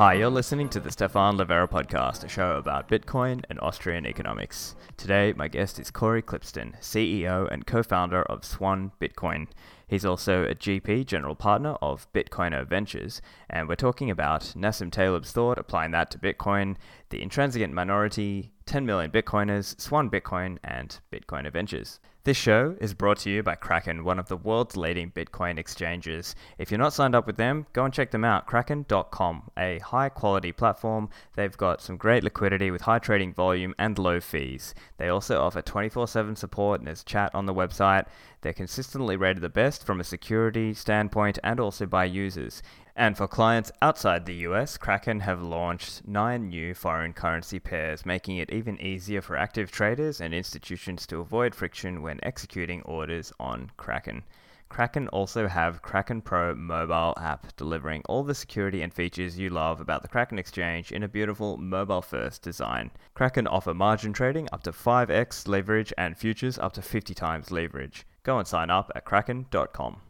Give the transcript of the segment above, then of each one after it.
Hi, you're listening to the Stephan Livera podcast, a show about Bitcoin and Austrian economics. Today, my guest is Cory Klippsten, CEO and co founder of Swan Bitcoin. He's also a GP, general partner of Bitcoiner Ventures, and we're talking about Nassim Taleb's thought, applying that to Bitcoin, the intransigent minority, 10 million Bitcoiners, Swan Bitcoin, and Bitcoiner Ventures. This show is brought to you by Kraken, one of the world's leading Bitcoin exchanges. If you're not signed up with them, go and check them out. Kraken.com, a high quality platform. They've got some great liquidity with high trading volume and low fees. They also offer 24 7 support and there's chat on the website. They're consistently rated the best from a security standpoint and also by users. And for clients outside the US, Kraken have launched nine new foreign currency pairs, making it even easier for active traders and institutions to avoid friction when executing orders on Kraken. Kraken also have Kraken Pro mobile app delivering all the security and features you love about the Kraken exchange in a beautiful mobile first design. Kraken offer margin trading up to 5x leverage and futures up to 50 times leverage. Go and sign up at kraken.com.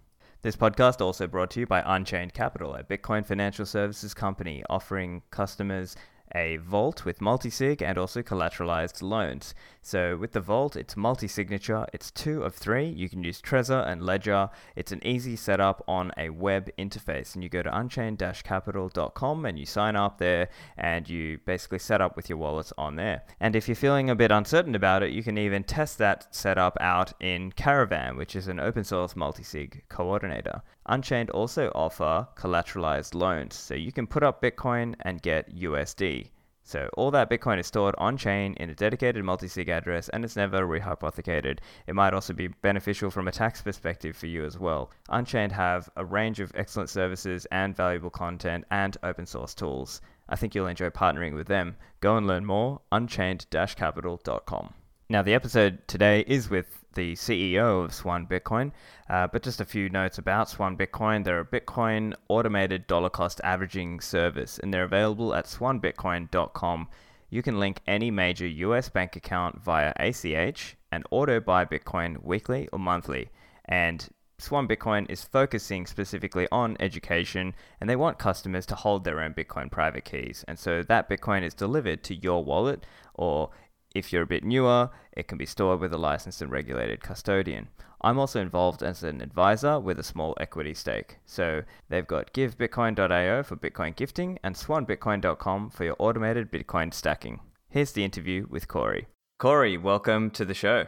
This podcast also brought to you by Unchained Capital, a Bitcoin financial services company offering customers a vault with multi-sig and also collateralized loans. So with the vault, it's multi-signature. It's two of three. You can use Trezor and Ledger. It's an easy setup on a web interface, and you go to unchained-capital.com and you sign up there, and you basically set up with your wallets on there. And if you're feeling a bit uncertain about it, you can even test that setup out in Caravan, which is an open source multi-sig coordinator. Unchained also offer collateralized loans, so you can put up Bitcoin and get USD. So all that Bitcoin is stored on chain in a dedicated multi-sig address and it's never rehypothecated. It might also be beneficial from a tax perspective for you as well. Unchained have a range of excellent services and valuable content and open source tools. I think you'll enjoy partnering with them. Go and learn more unchained-capital.com. Now the episode today is with the CEO of Swan Bitcoin. Uh, but just a few notes about Swan Bitcoin. They're a Bitcoin automated dollar cost averaging service, and they're available at swanbitcoin.com. You can link any major US bank account via ACH and auto buy Bitcoin weekly or monthly. And Swan Bitcoin is focusing specifically on education and they want customers to hold their own Bitcoin private keys. And so that Bitcoin is delivered to your wallet or if you're a bit newer, it can be stored with a licensed and regulated custodian. I'm also involved as an advisor with a small equity stake. So they've got givebitcoin.io for Bitcoin gifting and swanbitcoin.com for your automated Bitcoin stacking. Here's the interview with Cory. Cory, welcome to the show.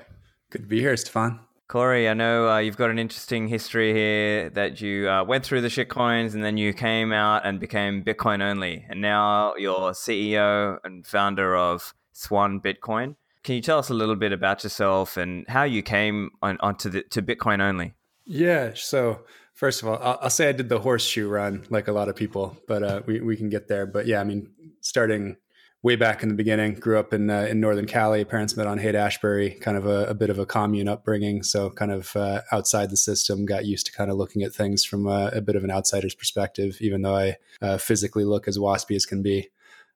Good to be here, Stephan. Corey, I know uh, you've got an interesting history here that you uh, went through the shitcoins and then you came out and became Bitcoin only. And now you're CEO and founder of Swan Bitcoin. Can you tell us a little bit about yourself and how you came on onto the to Bitcoin only? Yeah. So first of all, I'll, I'll, say I did the horseshoe run like a lot of people, but uh, we we can get there. But yeah, I mean, starting way back in the beginning, grew up in uh, in Northern Cali. Parents met on Haight Ashbury, kind of a, a bit of a commune upbringing. So kind of uh, outside the system, got used to kind of looking at things from a, a bit of an outsider's perspective, even though I uh, physically look as waspy as can be.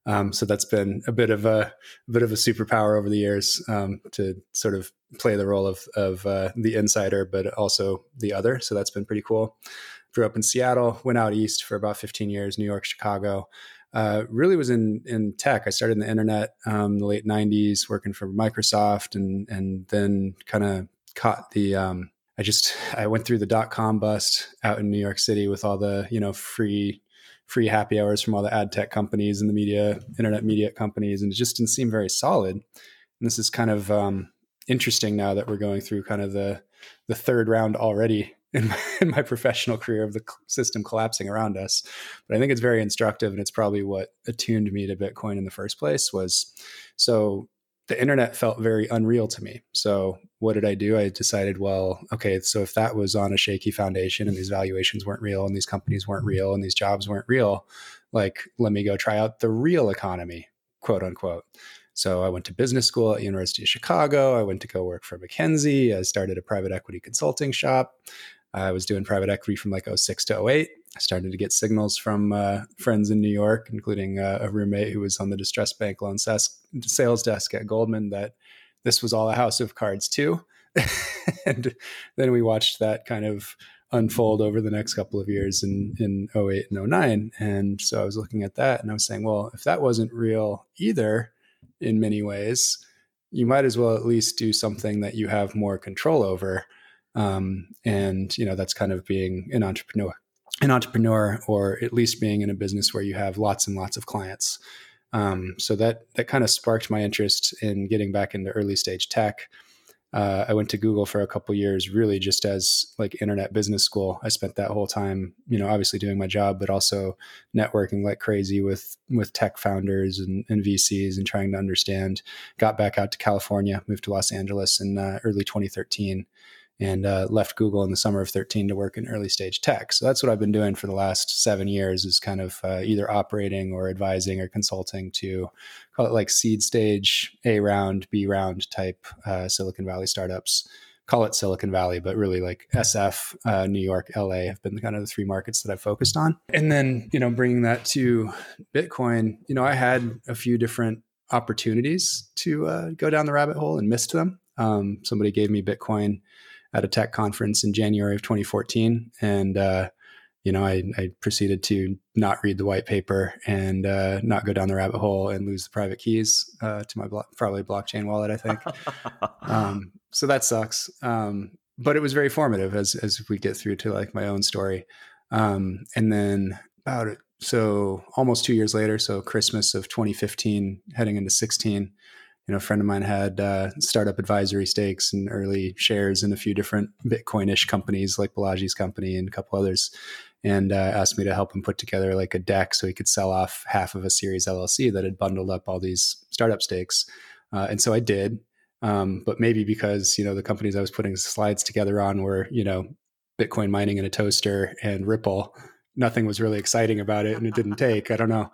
Um, so that's been a bit of a, a, bit of a superpower over the years um, to sort of play the role of, of uh, the insider, but also the other. So that's been pretty cool. Grew up in Seattle, went out east for about 15 years, New York, Chicago. Uh, really was in in tech. I started in the internet um, the late 90s, working for Microsoft, and and then kind of caught the um, I just I went through the dot com bust out in New York City with all the you know free free happy hours from all the ad tech companies and the media, internet media companies, and it just didn't seem very solid. And this is kind of um, interesting now that we're going through kind of the the third round already in my, in my professional career of the system collapsing around us. But I think it's very instructive, and it's probably what attuned me to Bitcoin in the first place. Was so the internet felt very unreal to me. So what did I do? I decided, well, okay, so if that was on a shaky foundation and these valuations weren't real and these companies weren't mm-hmm. real and these jobs weren't real, like let me go try out the real economy, quote unquote. So I went to business school at University of Chicago. I went to go work for McKinsey. I started a private equity consulting shop. I was doing private equity from like 06 to 08. I started to get signals from uh, friends in New York, including uh, a roommate who was on the distressed bank loan sales desk at Goldman, that this was all a house of cards too. and then we watched that kind of unfold over the next couple of years in in 08 and 09 and so i was looking at that and i was saying well if that wasn't real either in many ways you might as well at least do something that you have more control over um, and you know that's kind of being an entrepreneur an entrepreneur or at least being in a business where you have lots and lots of clients um, so that that kind of sparked my interest in getting back into early stage tech uh, I went to Google for a couple years, really just as like internet business school. I spent that whole time, you know, obviously doing my job, but also networking like crazy with with tech founders and, and VCs and trying to understand. Got back out to California, moved to Los Angeles in uh, early 2013, and uh, left Google in the summer of 13 to work in early stage tech. So that's what I've been doing for the last seven years is kind of uh, either operating or advising or consulting to call it like seed stage, A round, B round type uh, Silicon Valley startups. Call it Silicon Valley, but really like SF, uh, New York, LA have been kind of the three markets that I've focused on. And then, you know, bringing that to Bitcoin, you know, I had a few different opportunities to uh, go down the rabbit hole and missed them. Um, somebody gave me Bitcoin at a tech conference in January of 2014, and uh, you know, I, I, proceeded to not read the white paper and uh, not go down the rabbit hole and lose the private keys uh, to my blo- probably blockchain wallet. I think. um, so that sucks. Um, but it was very formative as as we get through to like my own story. Um, and then about it, so almost two years later, so Christmas of 2015, heading into 16 you know, a friend of mine had uh, startup advisory stakes and early shares in a few different Bitcoinish companies like Balaji's company and a couple others, and uh, asked me to help him put together like a deck so he could sell off half of a series LLC that had bundled up all these startup stakes. Uh, and so I did, um, but maybe because you know the companies I was putting slides together on were you know Bitcoin mining in a toaster and Ripple, nothing was really exciting about it, and it didn't take. I don't know.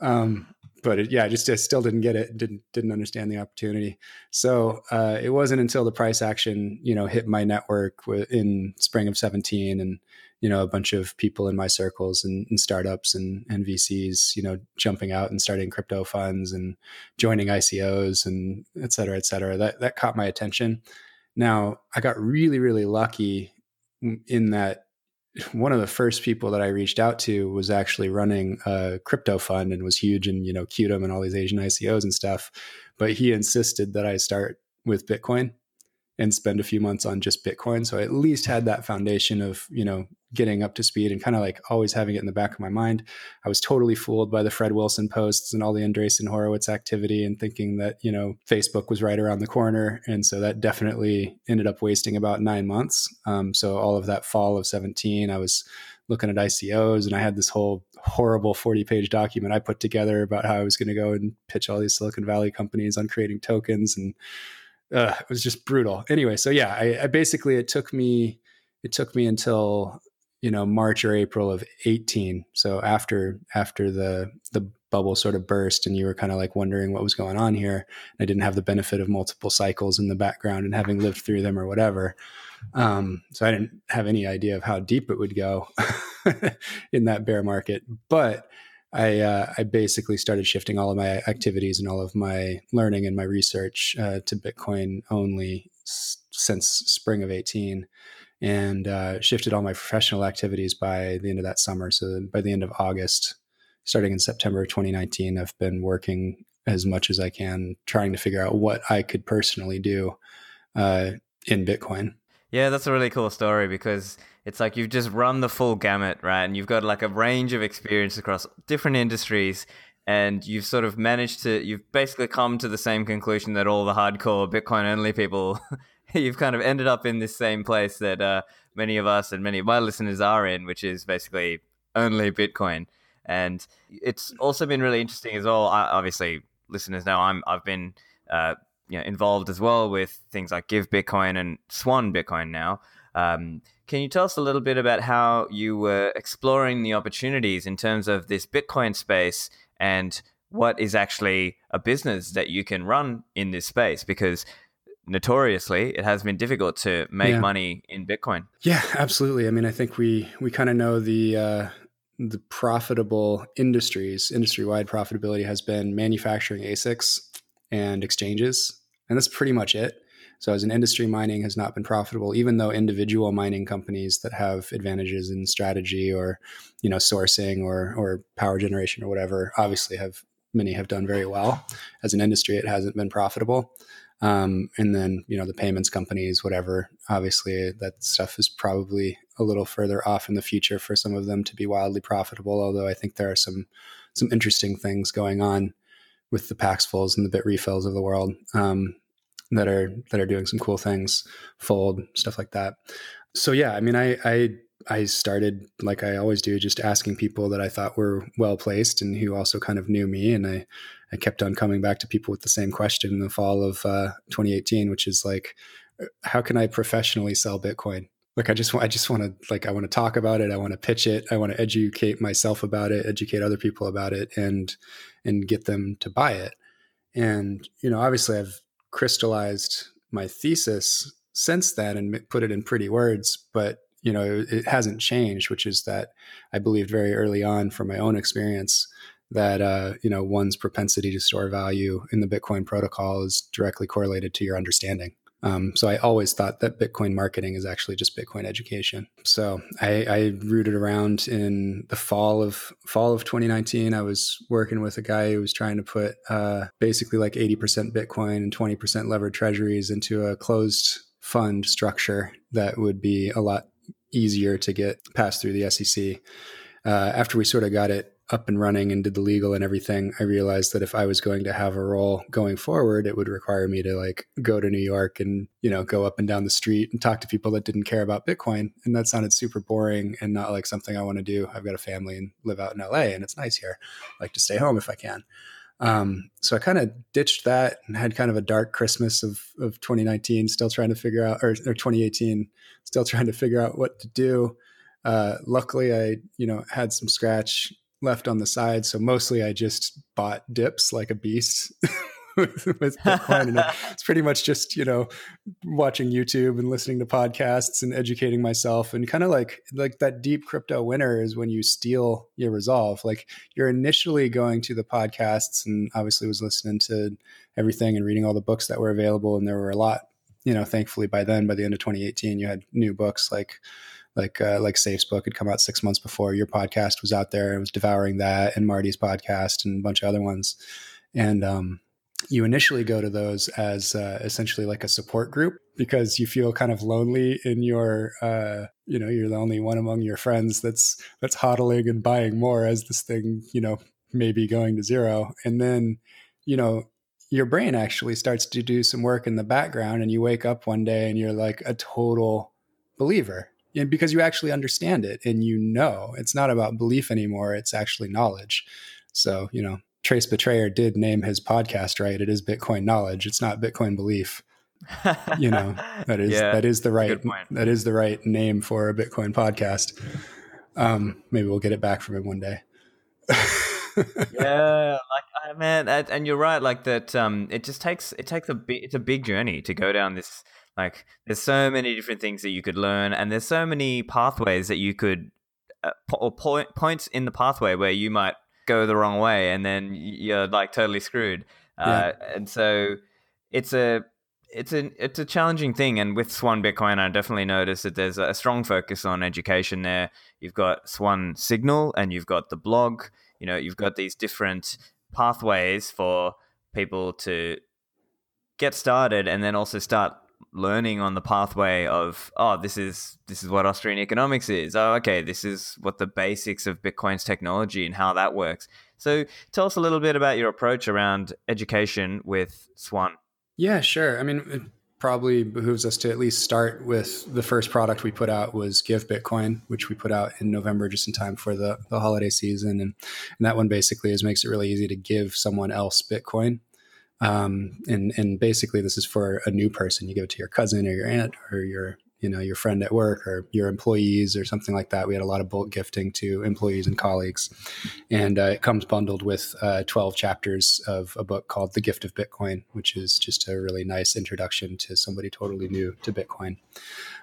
Um, but it, yeah, just I still didn't get it. Didn't didn't understand the opportunity. So uh, it wasn't until the price action, you know, hit my network in spring of seventeen, and you know, a bunch of people in my circles and, and startups and, and VCs, you know, jumping out and starting crypto funds and joining ICOs and et cetera, et cetera. That that caught my attention. Now I got really really lucky in that one of the first people that I reached out to was actually running a crypto fund and was huge in, you know, Qtum and all these Asian ICOs and stuff. But he insisted that I start with Bitcoin and spend a few months on just Bitcoin. So I at least had that foundation of, you know, getting up to speed and kind of like always having it in the back of my mind. I was totally fooled by the Fred Wilson posts and all the Andreessen Horowitz activity and thinking that, you know, Facebook was right around the corner. And so that definitely ended up wasting about nine months. Um, so all of that fall of 17, I was looking at ICOs and I had this whole horrible 40 page document I put together about how I was going to go and pitch all these Silicon Valley companies on creating tokens and uh, it was just brutal. Anyway, so yeah, I, I, basically it took me it took me until you know March or April of 18. So after after the the bubble sort of burst and you were kind of like wondering what was going on here. I didn't have the benefit of multiple cycles in the background and having lived through them or whatever. Um, so I didn't have any idea of how deep it would go in that bear market. But I, uh, I basically started shifting all of my activities and all of my learning and my research uh, to Bitcoin only s- since spring of 18 and uh, shifted all my professional activities by the end of that summer. So by the end of August, starting in September of 2019, I've been working as much as I can, trying to figure out what I could personally do uh, in Bitcoin. Yeah, that's a really cool story because it's like you've just run the full gamut, right? And you've got like a range of experience across different industries and you've sort of managed to you've basically come to the same conclusion that all the hardcore bitcoin only people you've kind of ended up in this same place that uh, many of us and many of my listeners are in which is basically only bitcoin. And it's also been really interesting as well. I, obviously listeners know i'm i've been uh, you know, involved as well with things like give bitcoin and swan bitcoin now. Um, can you tell us a little bit about how you were exploring the opportunities in terms of this Bitcoin space and what is actually a business that you can run in this space? Because notoriously it has been difficult to make yeah. money in Bitcoin. Yeah, absolutely. I mean, I think we we kind of know the uh, the profitable industries, industry wide profitability has been manufacturing ASICs and exchanges, and that's pretty much it. So as an industry, mining has not been profitable, even though individual mining companies that have advantages in strategy or, you know, sourcing or or power generation or whatever, obviously have many have done very well. As an industry, it hasn't been profitable. Um, and then, you know, the payments companies, whatever, obviously that stuff is probably a little further off in the future for some of them to be wildly profitable. Although I think there are some, some interesting things going on with the Paxfuls and the Bitrefills of the world um, that are, that are doing some cool things, fold stuff like that. So yeah, I mean, I, I I started like I always do, just asking people that I thought were well placed and who also kind of knew me. And I, I kept on coming back to people with the same question in the fall of uh, 2018, which is like, how can I professionally sell Bitcoin? Like I just want, I just want to like, I want to talk about it. I want to pitch it. I want to educate myself about it, educate other people about it and, and get them to buy it. And, you know, obviously I've crystallized my thesis since then and put it in pretty words, but you know it hasn't changed which is that i believed very early on from my own experience that uh, you know one's propensity to store value in the bitcoin protocol is directly correlated to your understanding um, so I always thought that Bitcoin marketing is actually just Bitcoin education. So I, I rooted around in the fall of fall of 2019. I was working with a guy who was trying to put uh, basically like 80% Bitcoin and 20% levered treasuries into a closed fund structure that would be a lot easier to get passed through the SEC. Uh, after we sort of got it up and running and did the legal and everything, I realized that if I was going to have a role going forward, it would require me to like go to New York and, you know, go up and down the street and talk to people that didn't care about Bitcoin. And that sounded super boring and not like something I want to do. I've got a family and live out in LA and it's nice here. I like to stay home if I can. Um, so I kind of ditched that and had kind of a dark Christmas of, of 2019, still trying to figure out, or, or 2018, still trying to figure out what to do. Uh, luckily, I you know had some scratch left on the side, so mostly I just bought dips like a beast. with, Bitcoin. and it's pretty much just, you know, watching YouTube and listening to podcasts and educating myself and kind of like like that deep crypto winner is when you steal your resolve. Like you're initially going to the podcasts and obviously was listening to everything and reading all the books that were available. And there were a lot, you know, thankfully by then, by the end of 2018, you had new books like like uh, like Saif's book had come out six months before your podcast was out there. I was devouring that and Marty's podcast and a bunch of other ones. And um, you initially go to those as uh, essentially like a support group because you feel kind of lonely in your uh, you know you're the only one among your friends that's that's hodling and buying more as this thing you know maybe going to zero and then you know your brain actually starts to do some work in the background and you wake up one day and you're like a total believer and because you actually understand it and you know it's not about belief anymore it's actually knowledge so you know Trace Mayer did name his podcast right. It is Bitcoin knowledge. It's not Bitcoin belief. you know that is yeah, that is the right that is the right name for a Bitcoin podcast. Um, maybe we'll get it back from him one day. yeah, like man, and you're right. Like that, um, it just takes it takes a big, it's a big journey to go down this. Like, there's so many different things that you could learn, and there's so many pathways that you could, uh, or point, points in the pathway where you might go the wrong way and then you're like totally screwed. Uh, and so it's a it's a it's a challenging thing. And with Swan Bitcoin, I definitely noticed that there's a strong focus on education there. You've got Swan Signal and you've got the blog. You know, you've got these different pathways for people to get started and then also start learning on the pathway of oh this is this is what Austrian economics is. Oh okay this is what the basics of Bitcoin's technology and how that works. So tell us a little bit about your approach around education with Swan. Yeah sure. I mean it probably behooves us to at least start with the first product we put out was Give Bitcoin which we put out in November just in time for the, the holiday season. And, and that one basically is makes it really easy to give someone else Bitcoin um, and and basically this is for a new person. You give it to your cousin or your aunt or your you know your friend at work or your employees or something like that. We had a lot of bulk gifting to employees and colleagues, and uh, it comes bundled with uh, 12 chapters of a book called The Gift of Bitcoin, which is just a really nice introduction to somebody totally new to Bitcoin.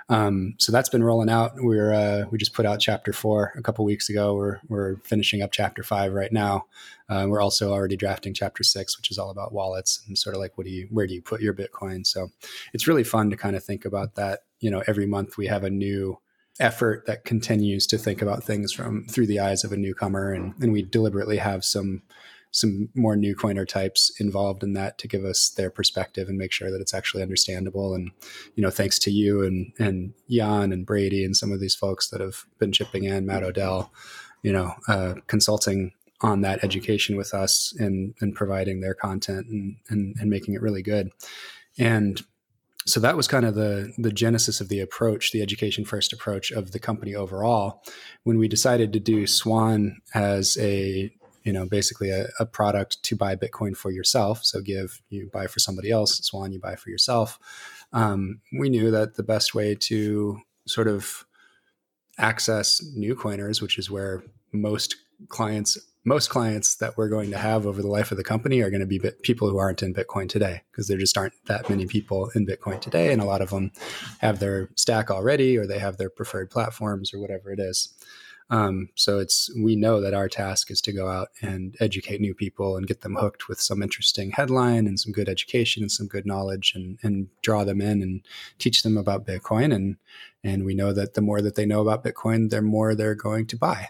Um, so that's been rolling out. We're uh, we just put out chapter four a couple weeks ago. We're we're finishing up chapter five right now. Uh, we're also already drafting chapter six, which is all about wallets and sort of like what do you where do you put your Bitcoin. So it's really fun to kind of think about that. You know, every month we have a new effort that continues to think about things from through the eyes of a newcomer, and and we deliberately have some some more new coiner types involved in that to give us their perspective and make sure that it's actually understandable. And you know, thanks to you and and Yan and Brady and some of these folks that have been chipping in, Matt Odell, you know, uh, consulting on that education with us and and providing their content and and, and making it really good. And so that was kind of the the genesis of the approach, the education first approach of the company overall. When we decided to do Swan as a you know, basically a, a, product to buy Bitcoin for yourself. So give you buy for somebody else, Swan you buy for yourself. Um, we knew that the best way to sort of access new coiners, which is where most clients most clients that we're going to have over the life of the company are going to be people who aren't in Bitcoin today because there just aren't that many people in Bitcoin today. And a lot of them have their stack already or they have their preferred platforms or whatever it is. Um, so it's we know that our task is to go out and educate new people and get them hooked with some interesting headline and some good education and some good knowledge and and draw them in and teach them about Bitcoin and and we know that the more that they know about Bitcoin, the more they're going to buy.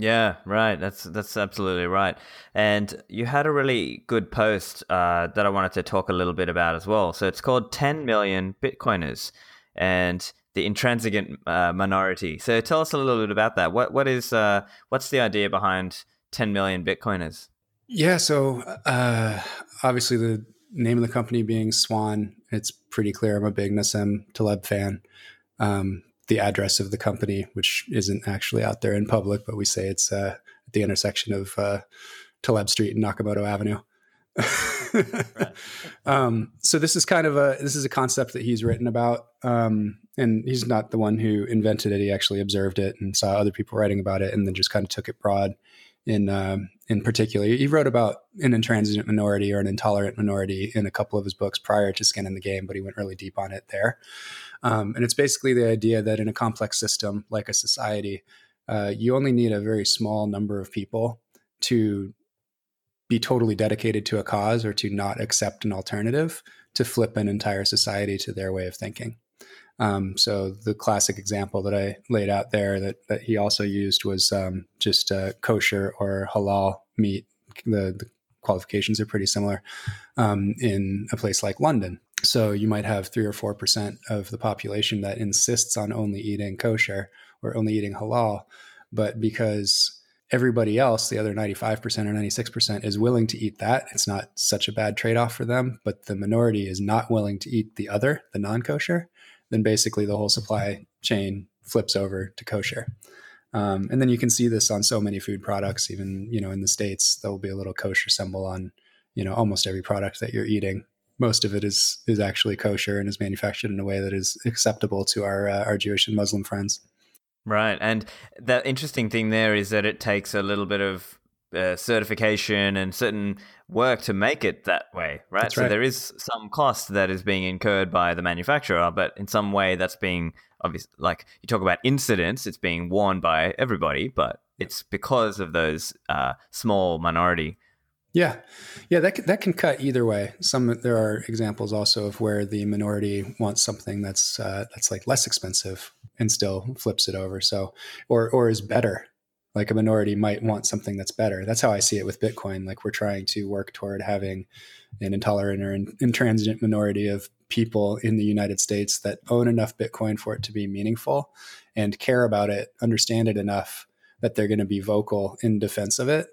Yeah, right. That's that's absolutely right. And you had a really good post uh, that I wanted to talk a little bit about as well. So it's called 10 million Bitcoiners, and the intransigent uh, minority. So tell us a little bit about that. What what is uh, what's the idea behind 10 million Bitcoiners? Yeah, so uh, obviously the name of the company being Swan, it's pretty clear. I'm a big Nassim Taleb fan. Um, the address of the company, which isn't actually out there in public, but we say it's uh, at the intersection of uh, Taleb Street and Nakamoto Avenue. um, so this is kind of a this is a concept that he's written about, um, and he's not the one who invented it. He actually observed it and saw other people writing about it, and then just kind of took it broad. In um, in particular, he wrote about an intransigent minority or an intolerant minority in a couple of his books prior to Skin in the Game, but he went really deep on it there. Um, and it's basically the idea that in a complex system like a society, uh, you only need a very small number of people to be totally dedicated to a cause or to not accept an alternative to flip an entire society to their way of thinking. Um, so the classic example that I laid out there that, that he also used was um, just uh, kosher or halal meat. The, the, qualifications are pretty similar um, in a place like London. So you might have three or four percent of the population that insists on only eating kosher or only eating halal, but because everybody else, the other 95% or 96%, is willing to eat that. It's not such a bad trade off for them, but the minority is not willing to eat the other, the non kosher, then basically the whole supply chain flips over to kosher. Um, and then you can see this on so many food products, even you know in the states, there will be a little kosher symbol on you know almost every product that you're eating. Most of it is is actually kosher and is manufactured in a way that is acceptable to our uh, our Jewish and Muslim friends. Right. And the interesting thing there is that it takes a little bit of uh, certification and certain work to make it that way, right? right? So there is some cost that is being incurred by the manufacturer, but in some way that's being obvious. Like you talk about incidents, it's being worn by everybody, but it's because of those uh, small minority yeah, yeah, that can, that can cut either way. Some there are examples also of where the minority wants something that's uh, that's like less expensive and still flips it over. So or or is better. Like a minority might want something that's better. That's how I see it with Bitcoin. Like we're trying to work toward having an intolerant or intransigent minority of people in the United States that own enough Bitcoin for it to be meaningful and care about it, understand it enough that they're going to be vocal in defense of it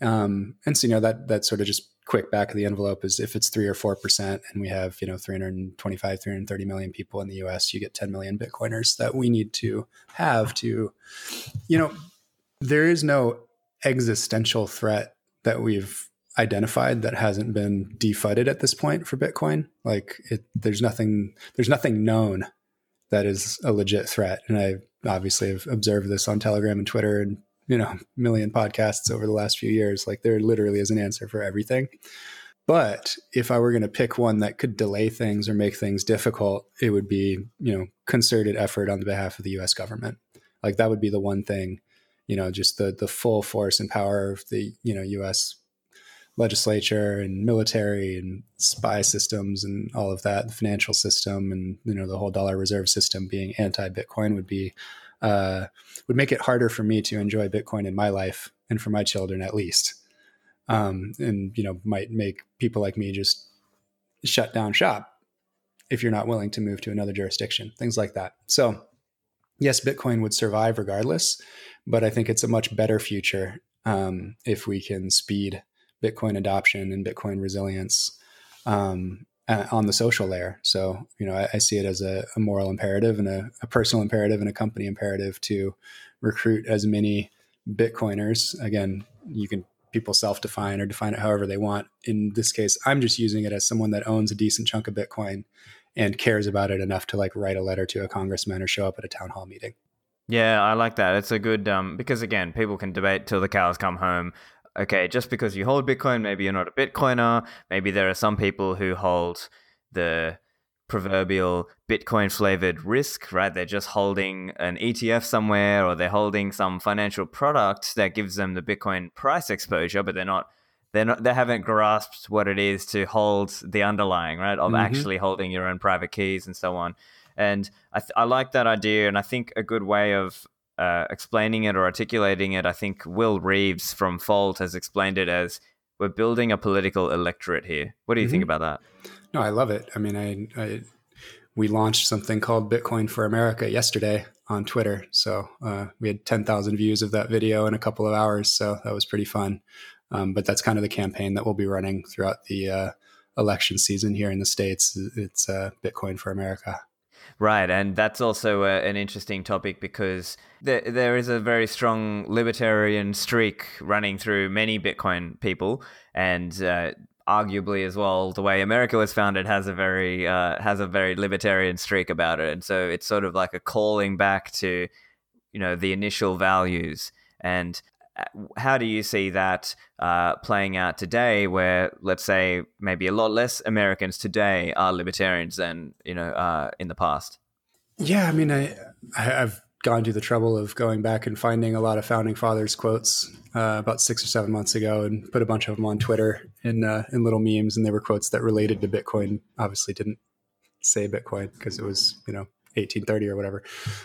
um, and so, you know, that, that sort of just quick back of the envelope is if it's three or 4% and we have, you know, 325, 330 million people in the US, you get 10 million Bitcoiners that we need to have to, you know, there is no existential threat that we've identified that hasn't been defudded at this point for Bitcoin. Like it, there's nothing, there's nothing known that is a legit threat. And I obviously have observed this on Telegram and Twitter and you know million podcasts over the last few years. Like there literally is an answer for everything. But if I were going to pick one that could delay things or make things difficult, it would be, you know, concerted effort on the behalf of the US government. Like that would be the one thing, you know, just the the full force and power of the, you know, US legislature and military and spy systems and all of that, the financial system and you know the whole dollar reserve system being anti-Bitcoin would be uh, would make it harder for me to enjoy Bitcoin in my life and for my children at least um, and you know might make people like me just shut down shop if you're not willing to move to another jurisdiction, things like that. So, yes, Bitcoin would survive regardless, but I think it's a much better future um, if we can speed Bitcoin adoption and Bitcoin resilience um, on the social layer. So, you know, I, I see it as a, a moral imperative and a, a, personal imperative and a company imperative to recruit as many Bitcoiners. Again, you can people self define or define it however they want. In this case, I'm just using it as someone that owns a decent chunk of Bitcoin and cares about it enough to like write a letter to a congressman or show up at a town hall meeting. Yeah, I like that. It's a good um, because again, people can debate till the cows come home. Okay, just because you hold Bitcoin, maybe you're not a Bitcoiner. Maybe there are some people who hold the proverbial Bitcoin flavored risk, right? They're just holding an ETF somewhere or they're holding some financial product that gives them the Bitcoin price exposure, but they're not they're not they haven't grasped what it is to hold the underlying, right? Of mm-hmm. actually holding your own private keys and so on. And I, th- I like that idea, and I think a good way of uh, explaining it or articulating it, I think Will Reeves from Fold has explained it as we're building a political electorate here. What do you mm-hmm. think about that? No, I love it. I mean, I, I, we launched something called Bitcoin for America yesterday on Twitter. So uh, we had 10,000 views of that video in a couple of hours. So that was pretty fun. Um, but that's kind of the campaign that we'll be running throughout the uh, election season here in the States. It's uh, Bitcoin for America. Right, and that's also a, an interesting topic because there, there is a very strong libertarian streak running through many Bitcoin people, and uh, arguably as well the way America was founded has a very uh, has a very libertarian streak about it, and so it's sort of like a calling back to you know the initial values. And uh, how do you see that uh, playing out today? Where let's say maybe a lot less Americans today are libertarians than you know uh, in the past. Yeah, I mean, I I've gone to the trouble of going back and finding a lot of founding fathers quotes uh, about six or seven months ago and put a bunch of them on Twitter in uh, in little memes, and they were quotes that related to Bitcoin. Obviously, didn't say Bitcoin because it was you know 1830 or whatever.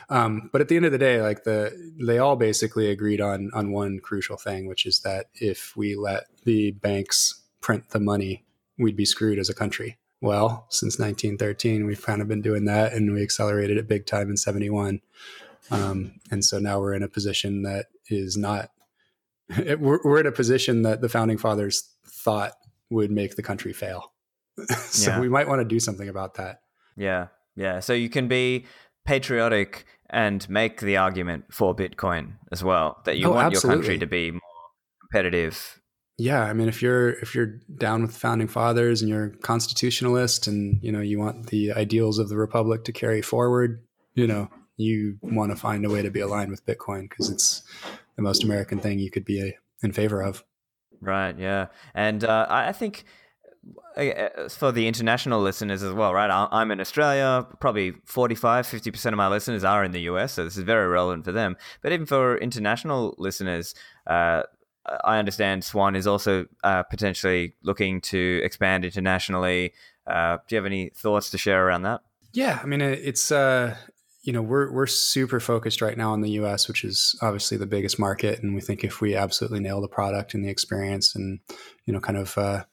Um, but at the end of the day, like the they all basically agreed on on one crucial thing, which is that if we let the banks print the money, we'd be screwed as a country. Well, since 1913, we've kind of been doing that, and we accelerated it big time in 71. Um, and so now we're in a position that is not, we're, we're in a position that the founding fathers thought would make the country fail. so yeah. we might want to do something about that. Yeah. Yeah. So you can be patriotic and make the argument for Bitcoin as well, that you oh, want absolutely. your country to be more competitive yeah i mean if you're if you're down with the founding fathers and you're constitutionalist and you know you want the ideals of the republic to carry forward you know you want to find a way to be aligned with Bitcoin because it's the most American thing you could be in favor of. Right. Yeah. And uh, I think for the international listeners as well, right? I'm in Australia. Probably 45, 50% of my listeners are in the US. So this is very relevant for them. But even for international listeners, uh, I understand Swan is also uh, potentially looking to expand internationally. Uh, do you have any thoughts to share around that? Yeah, I mean, it's uh, you know we're we're super focused right now on the US which is obviously the biggest market and we think if we absolutely nail the product and the experience and you know kind of uh,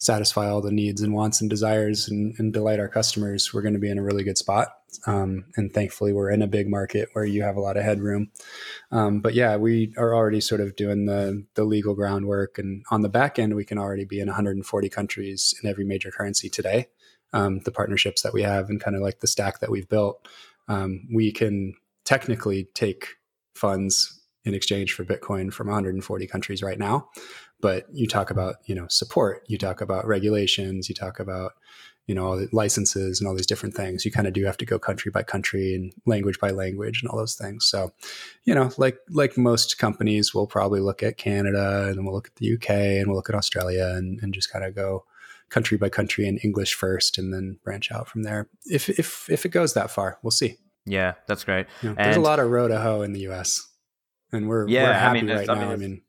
satisfy all the needs and wants and desires and, and delight our customers we're going to be in a really good spot. Um, and thankfully we're in a big market where you have a lot of headroom. Um, but yeah we are already sort of doing the the legal groundwork and on the back end we can already be in 140 countries in every major currency today. Um, the partnerships that we have and kind of like the stack that we've built um, we can technically take funds in exchange for Bitcoin from 140 countries right now. but you talk about you know support you talk about regulations you talk about you know all the licenses and all these different things. You kind of do have to go country by country and language by language and all those things. So you know like like most companies we'll probably look at canada and then we'll look at the uk and we'll look at australia and, and just kind of go country by country in english first and then branch out from there. If if if it goes that far we'll see. Yeah that's great. You know, there's a lot of row to hoe in the us and we're yeah, we're happy I mean, right I now. I mean,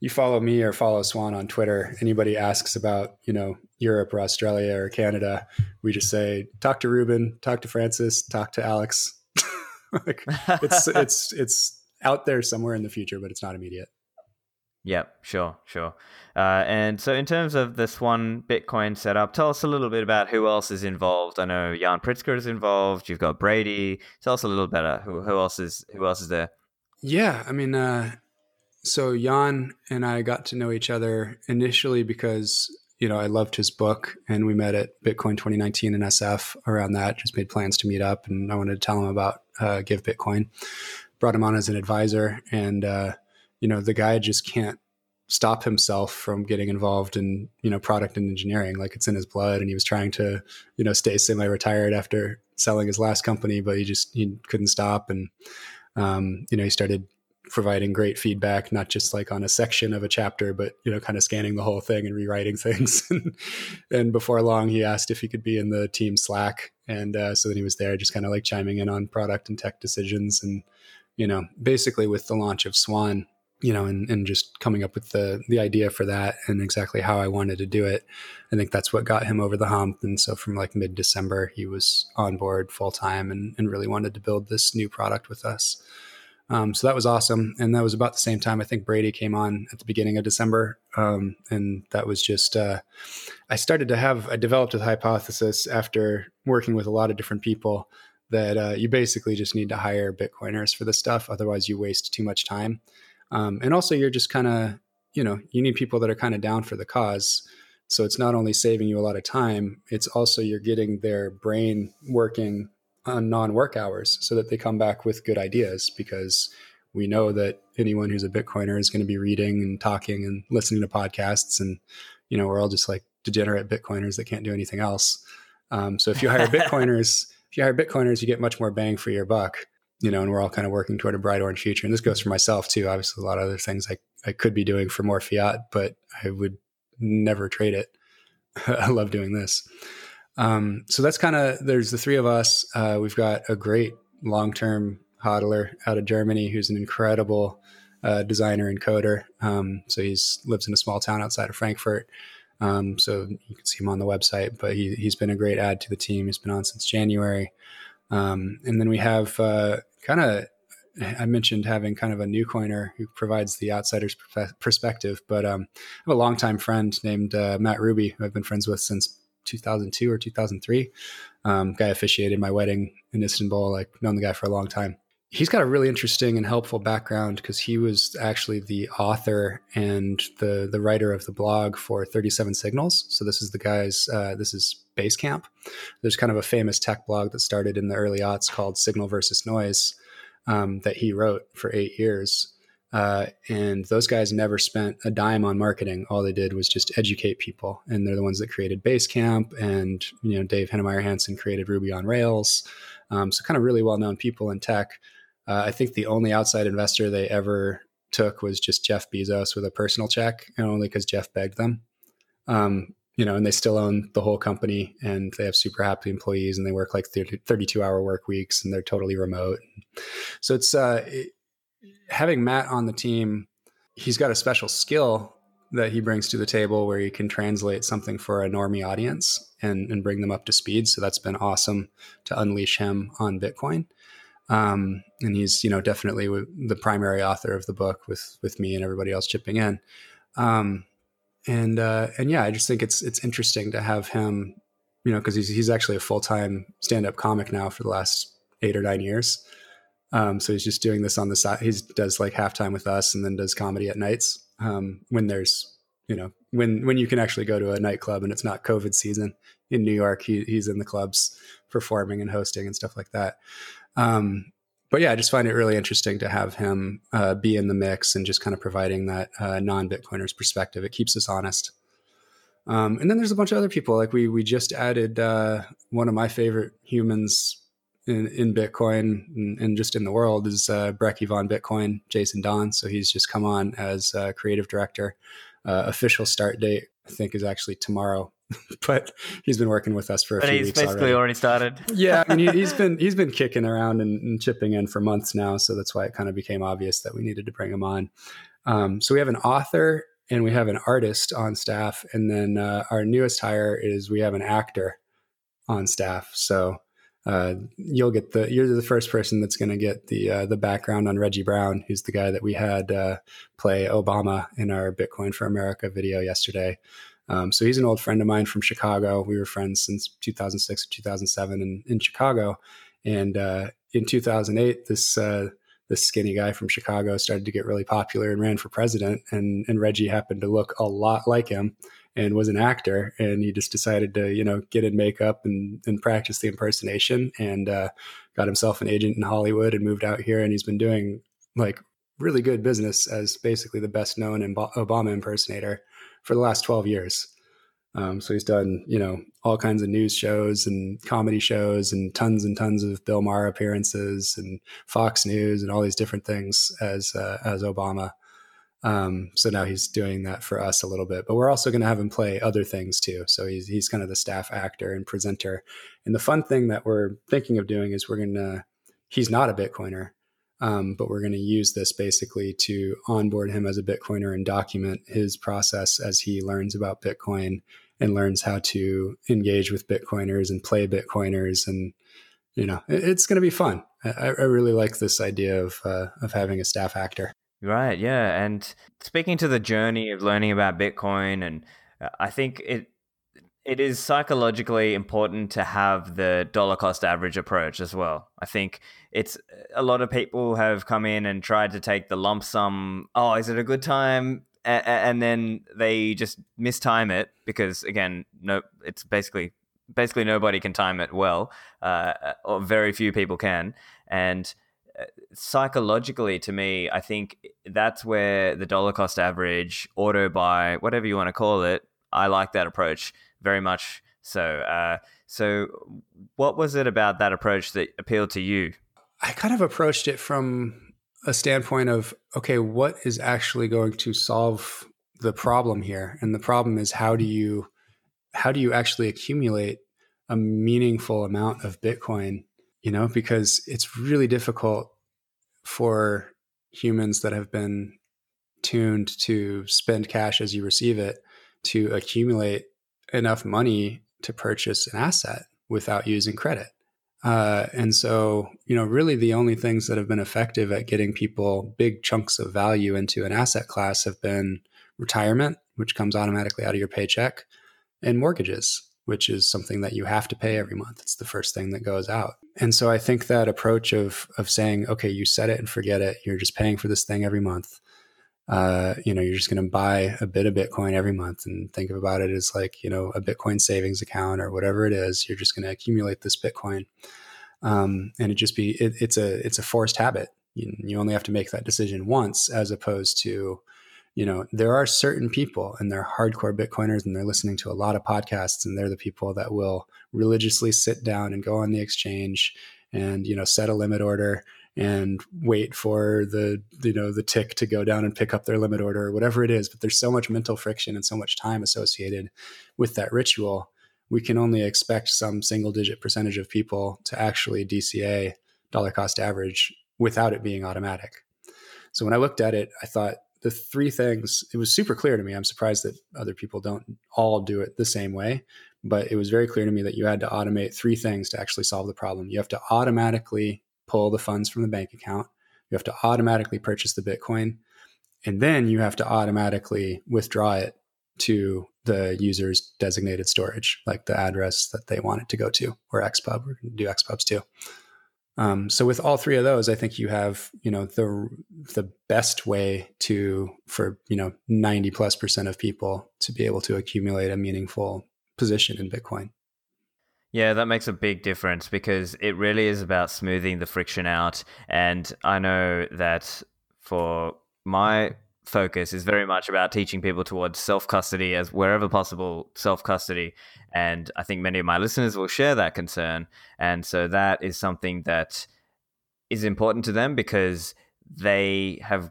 you follow me or follow Swan on Twitter. Anybody asks about you know Europe or Australia or Canada, we just say talk to Ruben, talk to Francis, talk to Alex. like, it's it's it's out there somewhere in the future, but it's not immediate. Yep, sure, sure. Uh, and so, in terms of this one Bitcoin setup, tell us a little bit about who else is involved. I know Yan Pritzker is involved. You've got Brady. Tell us a little better. Who, who else is who else is there? Yeah, I mean, uh, so Yan and I got to know each other initially because you know I loved his book, and we met at Bitcoin 2019 in SF. Around that, just made plans to meet up, and I wanted to tell him about uh, Give Bitcoin. Brought him on as an advisor, and uh, you know the guy just can't stop himself from getting involved in you know product and engineering like it's in his blood and he was trying to you know stay semi-retired after selling his last company but he just he couldn't stop and um, you know, he started providing great feedback, not just like on a section of a chapter, but you know, kind of scanning the whole thing and rewriting things. and before long, he asked if he could be in the team Slack, and uh, so then he was there, just kind of like chiming in on product and tech decisions, and you know, basically with the launch of Swan, you know, and, and just coming up with the the idea for that and exactly how I wanted to do it. I think that's what got him over the hump. And so from like mid December, he was on board full time and, and really wanted to build this new product with us. Um, so that was awesome. And that was about the same time I think Brady came on at the beginning of December. Um, and that was just, uh, I started to have, I developed a hypothesis after working with a lot of different people that uh, you basically just need to hire Bitcoiners for this stuff. Otherwise, you waste too much time. Um, and also, you're just kind of, you know, you need people that are kind of down for the cause. So it's not only saving you a lot of time, it's also you're getting their brain working on non work hours so that they come back with good ideas because we know that anyone who's a Bitcoiner is going to be reading and talking and listening to podcasts. And, you know, we're all just like degenerate Bitcoiners that can't do anything else. Um, so if you hire Bitcoiners, if you hire Bitcoiners, you get much more bang for your buck you know, and we're all kind of working toward a bright orange future. And this goes for myself too. Obviously, a lot of other things I, I could be doing for more fiat, but I would never trade it. I love doing this. Um, so that's kind of, there's the three of us. Uh, we've got a great long term hodler out of Germany who's an incredible uh, designer and coder. Um, so he's lives in a small town outside of Frankfurt. Um, so you can see him on the website, but he, he's been a great add to the team. He's been on since January. Um, and then we have uh, kind of I mentioned having kind of a new coiner who provides the outsider's perspective, but um, I have a longtime friend named uh, Matt Ruby, who I've been friends with since 2002 or 2003. Um, guy officiated my wedding in Istanbul. Like known the guy for a long time. He's got a really interesting and helpful background because he was actually the author and the the writer of the blog for 37 Signals. So this is the guy's. Uh, this is Basecamp. There's kind of a famous tech blog that started in the early aughts called Signal versus Noise um, that he wrote for eight years. Uh, and those guys never spent a dime on marketing. All they did was just educate people. And they're the ones that created Basecamp. And, you know, Dave Heinemeier Hansson created Ruby on Rails. Um, so kind of really well known people in tech. Uh, I think the only outside investor they ever took was just Jeff Bezos with a personal check, and only because Jeff begged them. Um, you know, and they still own the whole company and they have super happy employees and they work like 30, 32 hour work weeks and they're totally remote. So it's uh, it, having Matt on the team, he's got a special skill that he brings to the table where he can translate something for a normie audience and, and bring them up to speed. So that's been awesome to unleash him on Bitcoin. Um, and he's, you know, definitely the primary author of the book with, with me and everybody else chipping in. Um, and uh, and yeah, I just think it's it's interesting to have him, you know, because he's he's actually a full time stand up comic now for the last eight or nine years. Um, so he's just doing this on the side. He does like halftime with us, and then does comedy at nights um, when there's you know when when you can actually go to a nightclub and it's not COVID season in New York. He, he's in the clubs performing and hosting and stuff like that. Um, but yeah, I just find it really interesting to have him uh, be in the mix and just kind of providing that uh, non-Bitcoiners perspective. It keeps us honest. Um, and then there's a bunch of other people. Like we we just added uh, one of my favorite humans in, in Bitcoin and, and, just in the world is uh, Brekkie von Bitcoin, Jason Don. So he's just come on as creative director. Uh, official start date I think is actually tomorrow. but he's been working with us for a but few he's weeks basically already. already started. yeah, I mean, he, has been he's been kicking around and, and, chipping in for months now, so that's why it kind of became obvious that we needed to bring him on. Um, so we have an author and we have an artist on staff, and then uh, our newest hire is we have an actor on staff. So uh, you'll get the you're the first person that's going to get the uh, the background on Reggie Brown, who's the guy that we had uh, play Obama in our Bitcoin for America video yesterday. Um, so he's an old friend of mine from Chicago. We were friends since 2006 or 2007 in, in Chicago. And uh, in 2008, this uh, this skinny guy from Chicago started to get really popular and ran for president. And, and Reggie happened to look a lot like him and was an actor. And he just decided to, you know, get in makeup and, and practice the impersonation and uh, got himself an agent in Hollywood and moved out here. And he's been doing like really good business as basically the best known Obama impersonator for the last 12 years. Um, so he's done, you know, all kinds of news shows and comedy shows and tons and tons of Bill Maher appearances and Fox News and all these different things as uh, as Obama. Um, so now he's doing that for us a little bit, but we're also going to have him play other things too. So he's he's kind of the staff actor and presenter. And the fun thing that we're thinking of doing is we're going to. He's not a Bitcoiner, um, but we're going to use this basically to onboard him as a Bitcoiner and document his process as he learns about Bitcoin and learns how to engage with Bitcoiners and play Bitcoiners. And, you know, it, it's going to be fun. I, I, really like this idea of, uh, of having a staff actor. Right. Yeah. And speaking to the journey of learning about Bitcoin, and uh, I think it, it is psychologically important to have the dollar cost average approach as well. I think it's a lot of people have come in and tried to take the lump sum. Oh, is it a good time? and then they just mistime it because again, no, it's basically basically nobody can time it well, uh, or very few people can, and uh, psychologically to me i think that's where the dollar cost average auto buy whatever you want to call it i like that approach very much so. Uh, so, what was it about that approach that appealed to you? I kind of approached it from a standpoint of okay, what is actually going to solve the problem here? And the problem is how do you how do you actually accumulate a meaningful amount of Bitcoin? You know, because it's really difficult for humans that have been tuned to spend cash as you receive it to accumulate enough money to purchase an asset without using credit. Uh, and so, you know, really the only things that have been effective at getting people big chunks of value into an asset class have been retirement, which comes automatically out of your paycheck, and mortgages, which is something that you have to pay every month. It's the first thing that goes out. And so I think that approach of of saying, okay, you set it and forget it, you're just paying for this thing every month uh, you know, you're just going to buy a bit of Bitcoin every month and think about it as like, you know, a Bitcoin savings account or whatever it is. You're just going to accumulate this Bitcoin. Um, and it just be, it, it's a, it's a forced habit. You, you only have to make that decision once as opposed to, you know, there are certain people and they're hardcore Bitcoiners and they're listening to a lot of podcasts and they're the people that will religiously sit down and go on the exchange and, you know, set a limit order and wait for the you know the tick to go down and pick up their limit order or whatever it is. But there's so much mental friction and so much time associated with that ritual. We can only expect some single digit percentage of people to actually DCA dollar cost average without it being automatic. So when i looked at it i thought the three things it was super clear to me i'm surprised that other people don't all do it the same way but it was very clear to me that you had to automate three things to actually solve the problem you have to automatically pull the funds from the bank account. You have to automatically purchase the Bitcoin. And then you have to automatically withdraw it to the user's designated storage, like the address that they want it to go to, or XPub, or do XPubs too. Um, so with all three of those, I think you have you know the the best way to for you know ninety plus percent of people to be able to accumulate a meaningful position in Bitcoin. Yeah, that makes a big difference because it really is about smoothing the friction out. And I know that for my focus is very much about teaching people towards self custody as wherever possible, self custody. And I think many of my listeners will share that concern. And so that is something that is important to them because they have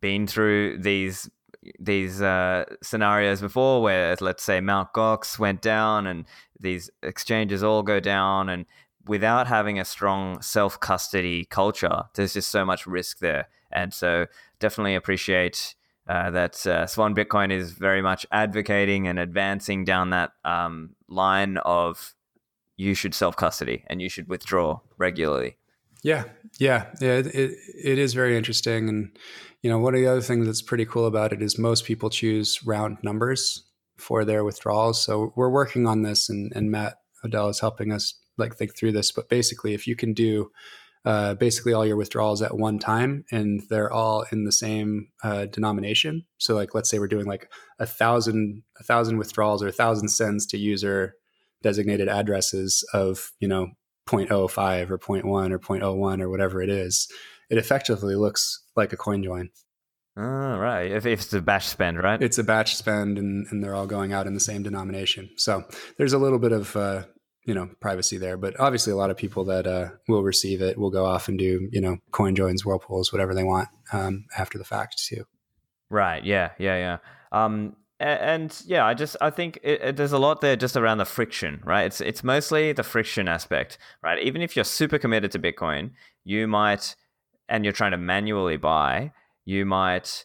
been through these these uh, scenarios before where let's say Mount Gox went down and these exchanges all go down and without having a strong self custody culture there's just so much risk there and so definitely appreciate uh, that uh, Swan Bitcoin is very much advocating and advancing down that um, line of you should self custody and you should withdraw regularly. Yeah, yeah, yeah. It, it, it is very interesting, and you know, one of the other things that's pretty cool about it is most people choose round numbers for their withdrawals. So we're working on this, and, and Matt Odell is helping us like think through this. But basically, if you can do uh, basically all your withdrawals at one time and they're all in the same uh, denomination. So like, let's say we're doing like a thousand, a thousand withdrawals or a thousand sends to user designated addresses of, you know, 0.05 or 0.1 or 0.01 or whatever it is. It effectively looks like a coin join. Oh, right. If, if it's a batch spend, right? It's a batch spend and, and they're all going out in the same denomination. So there's a little bit of uh, you know privacy there. But obviously a lot of people that uh, will receive it will go off and do you know coin joins whirlpools whatever they want um, after the fact too. Right. Yeah. Yeah. Yeah. Um, and, and yeah i just i think it, it, there's a lot there just around the friction right? It's it's mostly the friction aspect right? Even if you're super committed to bitcoin you might and you're trying to manually buy you might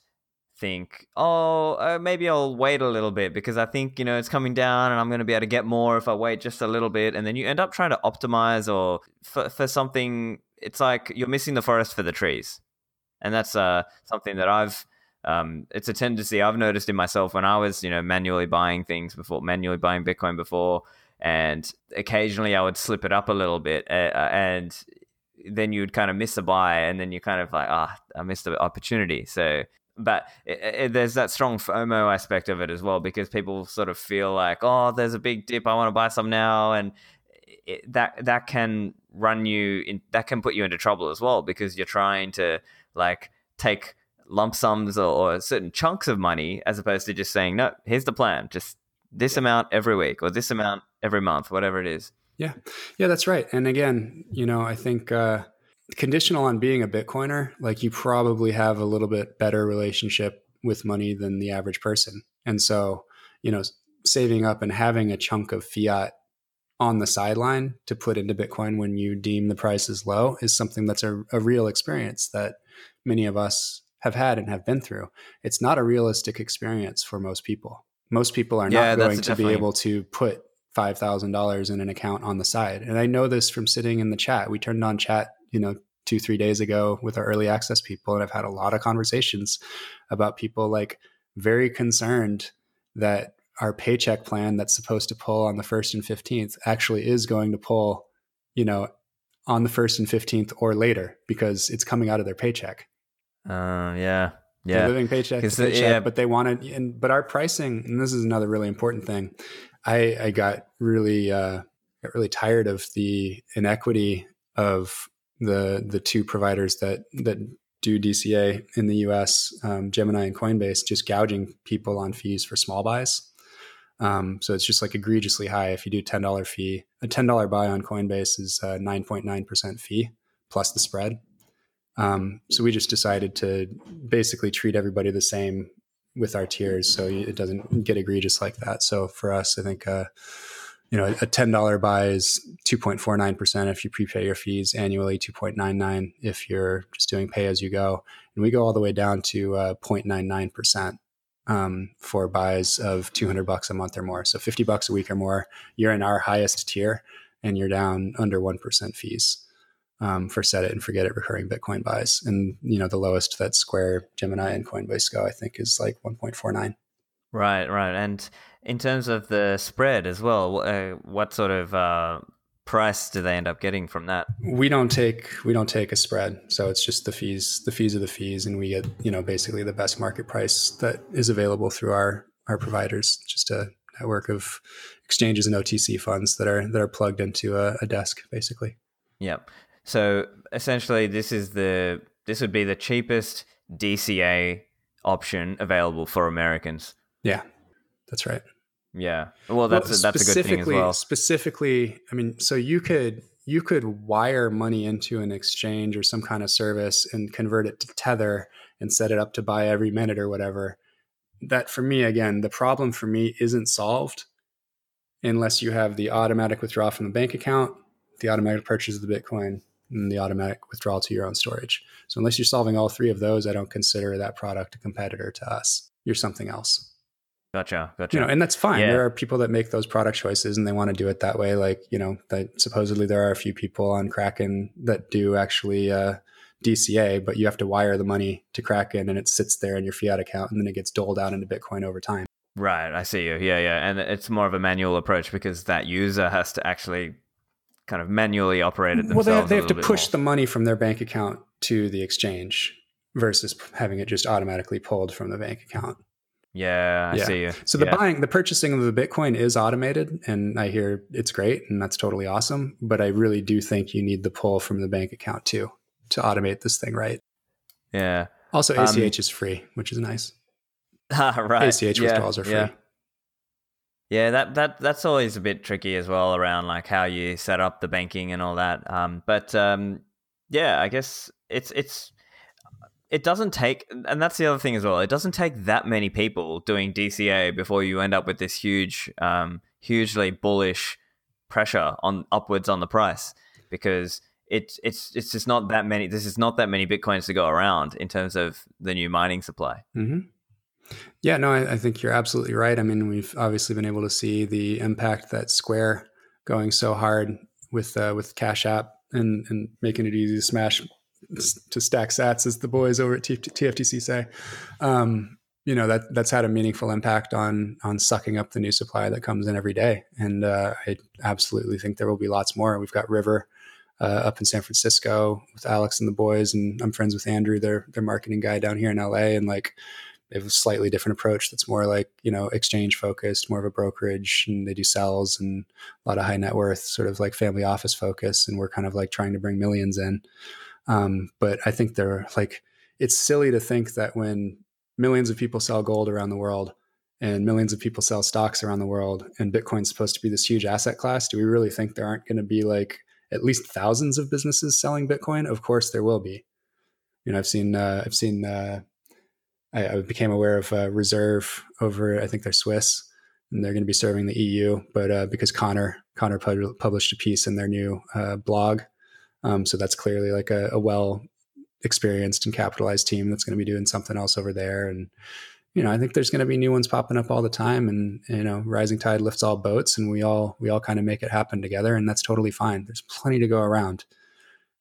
think, oh, uh, maybe I'll wait a little bit because I think, you know, it's coming down and I'm going to be able to get more if I wait just a little bit. And then you end up trying to optimize or for, for something, it's like you're missing the forest for the trees. And that's uh, something that I've, um, it's a tendency I've noticed in myself when I was, you know, manually buying things before, manually buying Bitcoin before. And occasionally I would slip it up a little bit uh, and then you'd kind of miss a buy and then you kind of like, ah, oh, I missed the opportunity. So but it, it, there's that strong FOMO aspect of it as well because people sort of feel like, oh, there's a big dip, I want to buy some now, and it, that that can run you in, that can put you into trouble as well because you're trying to like take lump sums or, or certain chunks of money as opposed to just saying, no, here's the plan, just this amount every week or this amount every month, whatever it is. Yeah, yeah, that's right. And again, you know, I think. Uh, conditional on being a Bitcoiner, like you probably have a little bit better relationship with money than the average person. And so, you know, saving up and having a chunk of fiat on the sideline to put into Bitcoin when you deem the price is low is something that's a, a real experience that many of us have had and have been through. It's not a realistic experience for most people. Most people are yeah, not going to be able to put $5,000 in an account on the side. And I know this from sitting in the chat. We turned on chat you know two three days ago with our early access people and i've had a lot of conversations about people like very concerned that our paycheck plan that's supposed to pull on the 1st and 15th actually is going to pull you know on the 1st and 15th or later because it's coming out of their paycheck uh, yeah yeah They're living paycheck to paycheck yeah. but they wanted and but our pricing and this is another really important thing i i got really uh got really tired of the inequity of the the two providers that that do DCA in the US, um, Gemini and Coinbase, just gouging people on fees for small buys. Um, so it's just like egregiously high. If you do ten dollar fee, a ten dollar buy on Coinbase is nine point nine percent fee plus the spread. Um, so we just decided to basically treat everybody the same with our tiers, so it doesn't get egregious like that. So for us, I think. Uh, you know, a $10 buy is 2.49% if you prepay your fees annually, 2.99 if you're just doing pay as you go. And we go all the way down to uh, 0.99% um, for buys of 200 bucks a month or more. So 50 bucks a week or more, you're in our highest tier and you're down under 1% fees um, for set it and forget it recurring Bitcoin buys. And, you know, the lowest that Square, Gemini, and Coinbase go, I think, is like 1.49. Right, right. And in terms of the spread as well, uh, what sort of uh, price do they end up getting from that? We don't take we don't take a spread, so it's just the fees. The fees are the fees, and we get you know basically the best market price that is available through our our providers. Just a network of exchanges and OTC funds that are that are plugged into a, a desk, basically. Yep. So essentially, this is the this would be the cheapest DCA option available for Americans. Yeah, that's right. Yeah. Well, that's well, a, that's a good thing as well. Specifically, I mean, so you could you could wire money into an exchange or some kind of service and convert it to tether and set it up to buy every minute or whatever. That for me, again, the problem for me isn't solved unless you have the automatic withdrawal from the bank account, the automatic purchase of the Bitcoin, and the automatic withdrawal to your own storage. So unless you're solving all three of those, I don't consider that product a competitor to us. You're something else. Gotcha. Gotcha. You know, and that's fine. Yeah. There are people that make those product choices and they want to do it that way. Like, you know, that supposedly there are a few people on Kraken that do actually uh, DCA, but you have to wire the money to Kraken and it sits there in your fiat account and then it gets doled out into Bitcoin over time. Right. I see you. Yeah. Yeah. And it's more of a manual approach because that user has to actually kind of manually operate it themselves. Well, they have, they have to push more. the money from their bank account to the exchange versus having it just automatically pulled from the bank account. Yeah, I yeah. see you. So the yeah. buying, the purchasing of the Bitcoin is automated, and I hear it's great, and that's totally awesome. But I really do think you need the pull from the bank account too to automate this thing right. Yeah. Also, ACH um, is free, which is nice. right. ACH yeah, withdrawals are free. Yeah. Yeah, that that that's always a bit tricky as well around like how you set up the banking and all that. Um, but um, yeah, I guess it's it's it doesn't take, and that's the other thing as well. It doesn't take that many people doing DCA before you end up with this huge, um, hugely bullish pressure on upwards on the price because it's it's it's just not that many. This is not that many bitcoins to go around in terms of the new mining supply. Mm-hmm. Yeah, no, I, I, think you're absolutely right. I mean, we've obviously been able to see the impact that Square going so hard with uh, with Cash App and and making it easy to smash to stack sats, as the boys over at TFTC say. Um, you know that that's had a meaningful impact on on sucking up the new supply that comes in every day, and uh, I absolutely think there will be lots more. We've got River uh, up in San Francisco with Alex and the boys, and I'm friends with Andrew, their their marketing guy down here in LA, and like they have a slightly different approach that's more like you know exchange focused more of a brokerage and they do cells and a lot of high net worth sort of like family office focus and we're kind of like trying to bring millions in um, but I think they're like, it's silly to think that when millions of people sell gold around the world and millions of people sell stocks around the world and Bitcoin's supposed to be this huge asset class, do we really think there aren't going to be like at least thousands of businesses selling Bitcoin? Of course there will be. You know, I've seen, uh, I've seen, uh, I, I, became aware of uh, Reserve over, I think they're Swiss and they're going to be serving the EU, but uh, because Connor, Connor published a piece in their new uh, blog um, so that's clearly like a, a well experienced and capitalized team that's going to be doing something else over there. And, you know, I think there's going to be new ones popping up all the time and, you know, rising tide lifts all boats and we all, we all kind of make it happen together and that's totally fine. There's plenty to go around.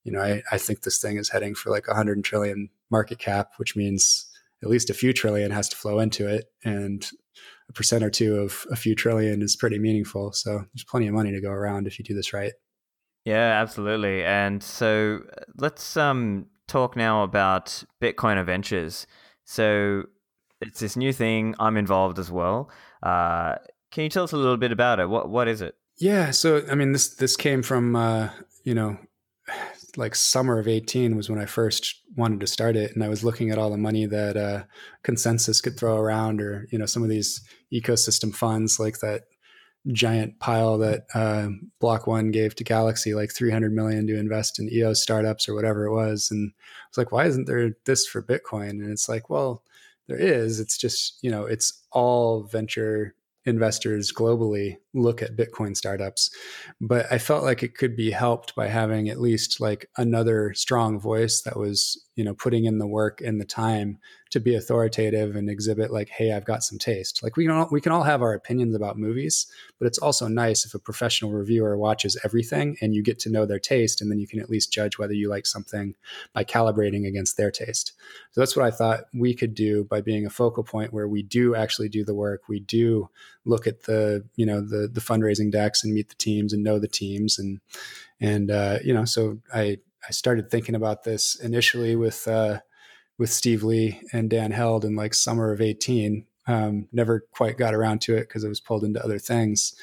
You know, I, I think this thing is heading for like a hundred trillion market cap, which means at least a few trillion has to flow into it. And a percent or two of a few trillion is pretty meaningful. So there's plenty of money to go around if you do this right. Yeah, absolutely. And so uh, let's um, talk now about Bitcoiner Ventures. So it's this new thing. I'm involved as well. Uh, can you tell us a little bit about it? What what is it? Yeah, so I mean this this came from uh, you know like summer of 18 was when I first wanted to start it and I was looking at all the money that uh, consensus could throw around or you know some of these ecosystem funds like that giant pile that uh, Block One gave to Galaxy, like 300 million to invest in EOS startups or whatever it was. And I was like, why isn't there this for Bitcoin? And it's like, well, there is. It's just, you know, it's all venture investors globally look at Bitcoin startups. But I felt like it could be helped by having at least like another strong voice that was, you know, putting in the work and the time to be authoritative and exhibit like, hey, I've got some taste. Like we can all we can all have our opinions about movies, but it's also nice if a professional reviewer watches everything and you get to know their taste and then you can at least judge whether you like something by calibrating against their taste. So that's what I thought we could do by being a focal point where we do actually do the work. We do look at the, you know, the the fundraising decks and meet the teams and know the teams and and uh, you know, so I I started thinking about this initially with uh with Steve Lee and Dan Held in like summer of 18. Um, never quite got around to it because I was pulled into other things.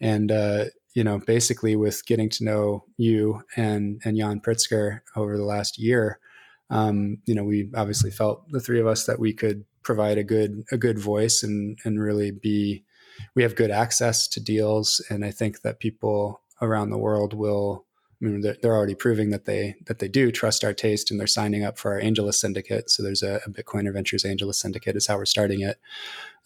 And uh, you know, basically with getting to know you and and Yan Pritzker over the last year, um, you know, we obviously felt the three of us that we could provide a good a good voice and and really be we have good access to deals, and I think that people around the world will I mean, they're already proving that they that they do trust our taste, and they're signing up for our AngelList syndicate. So there's a, a Bitcoiner Ventures AngelList syndicate is how we're starting it,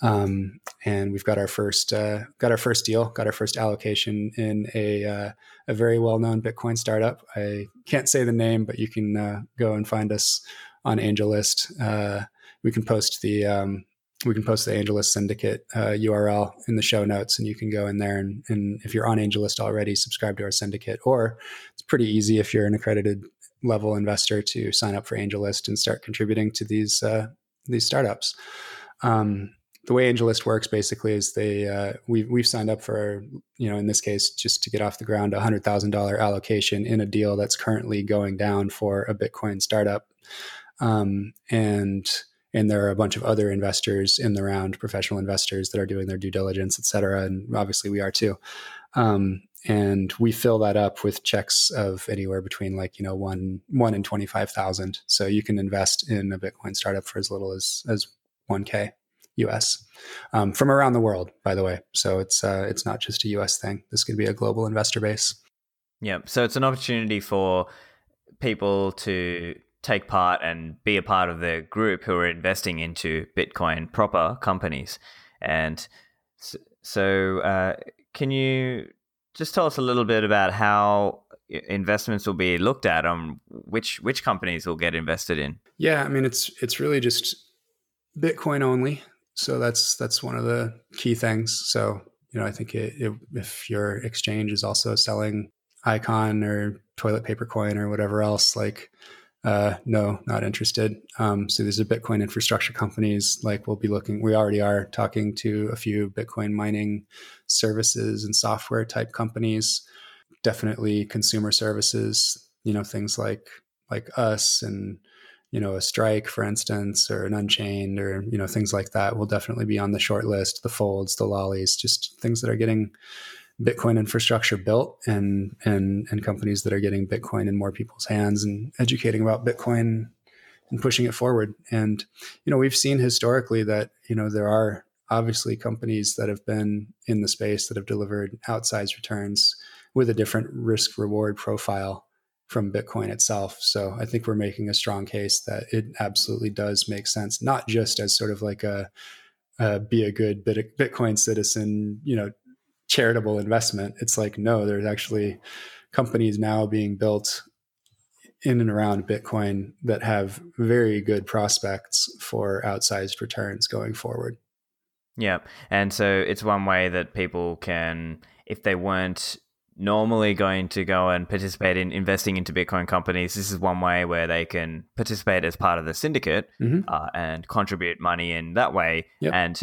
um, and we've got our first uh, got our first deal, got our first allocation in a uh, a very well known Bitcoin startup. I can't say the name, but you can uh, go and find us on AngelList. Uh, we can post the um, we can post the AngelList Syndicate uh, URL in the show notes, and you can go in there and, and if you're on AngelList already, subscribe to our syndicate. Or it's pretty easy if you're an accredited level investor to sign up for AngelList and start contributing to these uh, these startups. Um, the way AngelList works basically is they uh, we've we've signed up for you know in this case just to get off the ground a hundred thousand dollar allocation in a deal that's currently going down for a Bitcoin startup, um, and and there are a bunch of other investors in the round, professional investors that are doing their due diligence, et cetera. And obviously we are too. Um, and we fill that up with checks of anywhere between like you know one one and twenty five thousand. So you can invest in a Bitcoin startup for as little as as one k US um, from around the world, by the way. So it's uh, it's not just a US thing. This could be a global investor base. Yeah. So it's an opportunity for people to take part and be a part of the group who are investing into Bitcoin proper companies. And so, uh, can you just tell us a little bit about how investments will be looked at on which which companies will get invested in? Yeah, I mean it's it's really just Bitcoin only. So that's that's one of the key things. So you know, I think it, it, if your exchange is also selling Icon or toilet paper coin or whatever else, like uh, no, not interested. Um, so these are Bitcoin infrastructure companies like we'll be looking. We already are talking to a few Bitcoin mining services and software type companies. Definitely consumer services. You know things like like us and you know a Strike, for instance, or an Unchained, or you know things like that will definitely be on the short list. The Folds, the Lollies, just things that are getting Bitcoin infrastructure built and and and companies that are getting Bitcoin in more people's hands and educating about Bitcoin and pushing it forward. And you know, we've seen historically that you know there are obviously companies that have been in the space that have delivered outsized returns with a different risk reward profile from Bitcoin itself. So I think we're making a strong case that it absolutely does make sense, not just as sort of like a be a good Bitcoin citizen, you know, charitable investment. It's like, no, there's actually companies now being built in and around Bitcoin that have very good prospects for outsized returns going forward. Yeah. And so it's one way that people can, if they weren't normally going to go and participate in investing into Bitcoin companies, this is one way where they can participate as part of the syndicate mm-hmm. uh, and contribute money in that way. Yep. And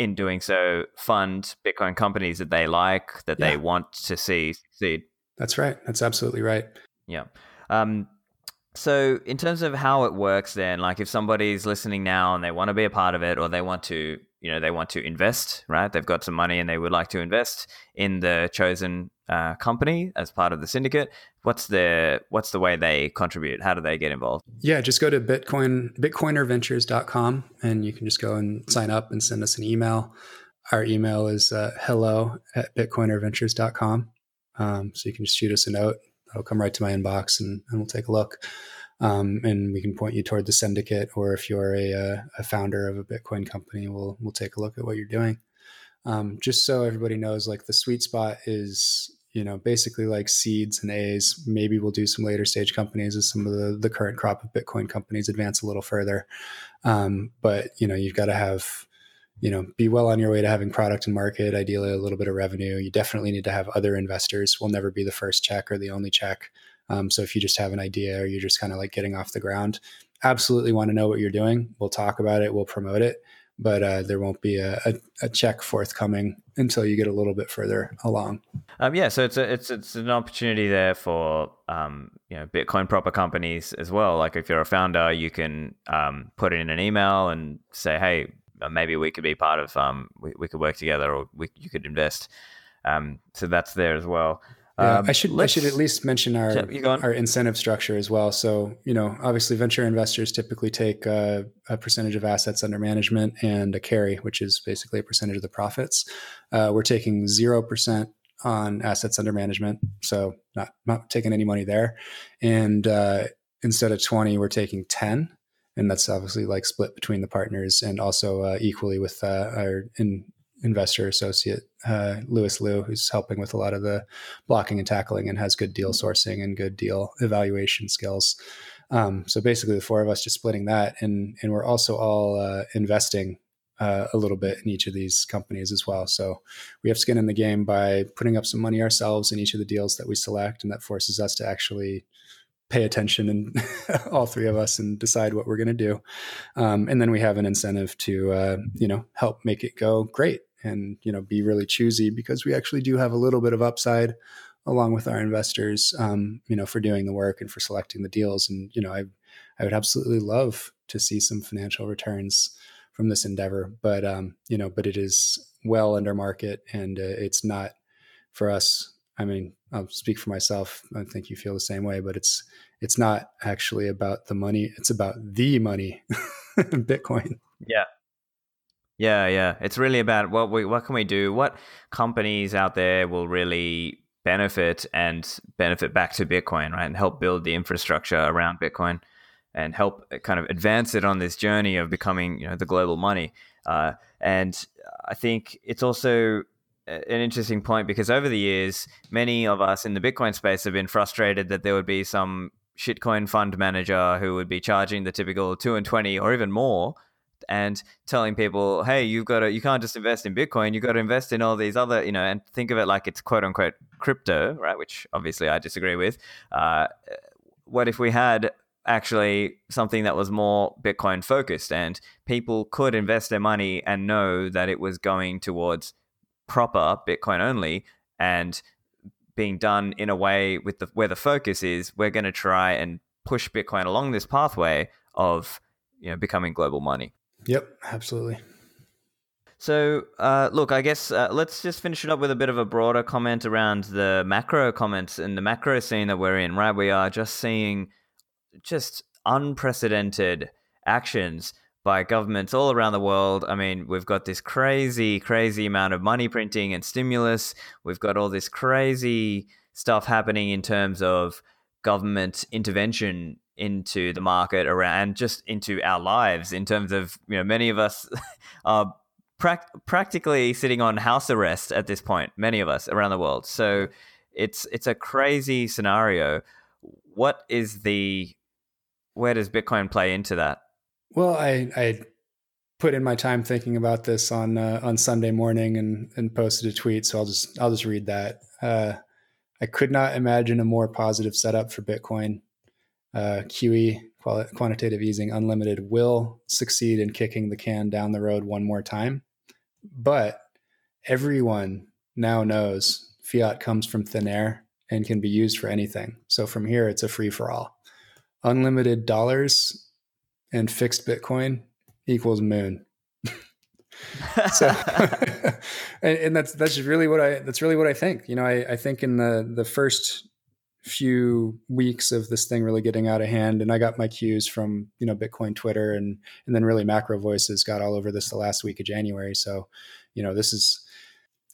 in doing so, fund Bitcoin companies that they like, that yeah. they want to see succeed. That's right. That's absolutely right. Yeah. Um, so, in terms of how it works, then, like if somebody's listening now and they want to be a part of it, or they want to, you know, they want to invest, right? They've got some money and they would like to invest in the chosen uh, company as part of the syndicate. What's the what's the way they contribute? How do they get involved? Yeah, just go to Bitcoin bitcoinerventures.com and you can just go and sign up and send us an email. Our email is uh, hello at bitcoinerventures.com. Um, so you can just shoot us a note. That'll come right to my inbox and, and we'll take a look. Um, and we can point you toward the syndicate, or if you're a, uh, a, founder of a Bitcoin company, we'll we'll take a look at what you're doing. Um, just so everybody knows, like the sweet spot is you know, basically like seeds and A's. Maybe we'll do some later stage companies as some of the, the current crop of Bitcoin companies advance a little further. Um, but, you know, you've got to have, you know, be well on your way to having product and market, ideally a little bit of revenue. You definitely need to have other investors. we'll never be the first check or the only check. Um, so if you just have an idea or you're just kind of like getting off the ground, absolutely want to know what you're doing. We'll talk about it. We'll promote it but uh, there won't be a, a, a, check forthcoming until you get a little bit further along. Um, yeah, so it's a, it's it's an opportunity there for um, you know Bitcoin proper companies as well. Like if you're a founder, you can um, put in an email and say, hey, maybe we could be part of um we, we could work together or we, you could invest um so that's there as well yeah, um, I should I should at least mention our our incentive structure as well. So you know, obviously, venture investors typically take a percentage of assets under management and a carry, which is basically a percentage of the profits. Uh, we're taking zero percent on assets under management, so not not taking any money there. And uh, instead of twenty, we're taking ten, and that's obviously like split between the partners and also uh, equally with uh, our in investor associate uh, Lewis Liu, who's helping with a lot of the blocking and tackling and has good deal sourcing and good deal evaluation skills. Um, so basically, the four of us just splitting that, and and we're also all uh, investing uh, a little bit in each of these companies as well. So we have skin in the game by putting up some money ourselves in each of the deals that we select, and that forces us to actually pay attention and all three of us and decide what we're going to do. Um, and then we have an incentive to, uh, you know, help make it go great and you know be really choosy because we actually do have a little bit of upside along with our investors um, you know for doing the work and for selecting the deals and you know I, I would absolutely love to see some financial returns from this endeavor but um, you know but it is well under market and uh, it's not for us i mean i'll speak for myself i think you feel the same way but it's it's not actually about the money it's about the money bitcoin yeah yeah, yeah. It's really about what we what can we do? What companies out there will really benefit and benefit back to Bitcoin, right? And help build the infrastructure around Bitcoin and help uh, kind of advance it on this journey of becoming, you know, the global money. Uh, and I think it's also an interesting point because over the years, many of us in the Bitcoin space have been frustrated that there would be some shitcoin fund manager who would be charging the typical two and twenty or even more and telling people, hey, you've got to, you can't just invest in Bitcoin, you've got to invest in all these other, you know, and think of it like it's quote unquote crypto, right? Which obviously I disagree with. Uh, what if we had actually something that was more Bitcoin focused and people could invest their money and know that it was going towards proper Bitcoin only and being done in a way with the where the focus is we're going to try and push Bitcoin along this pathway of you know becoming global money. Yep, absolutely. So, uh, look, I guess uh, let's just finish it up with a bit of a broader comment around the macro comments and the macro scene that we're in, right? We are just seeing just unprecedented actions by governments all around the world. I mean, we've got this crazy, crazy amount of money printing and stimulus. We've got all this crazy stuff happening in terms of government intervention into the market around and just into our lives in terms of you know many of us are pra- practically sitting on house arrest at this point many of us around the world so it's it's a crazy scenario what is the where does bitcoin play into that well i i put in my time thinking about this on uh, on sunday morning and and posted a tweet so i'll just i'll just read that uh, i could not imagine a more positive setup for bitcoin uh, QE, quantitative easing unlimited, will succeed in kicking the can down the road one more time. But everyone now knows fiat comes from thin air and can be used for anything. So from here, it's a free for all. Unlimited dollars and fixed Bitcoin equals moon. so and, and, that's that's really what I that's really what I think. You know, I, I think in the the first few weeks of this thing really getting out of hand and i got my cues from you know bitcoin twitter and and then really macro voices got all over this the last week of january so you know this is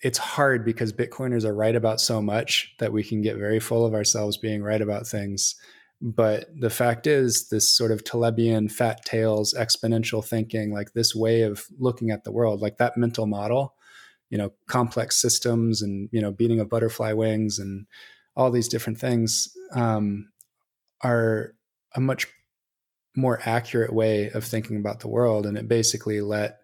it's hard because bitcoiners are right about so much that we can get very full of ourselves being right about things but the fact is this sort of Talebian fat tails exponential thinking like this way of looking at the world like that mental model you know complex systems and you know beating of butterfly wings and all these different things um, are a much more accurate way of thinking about the world. And it basically let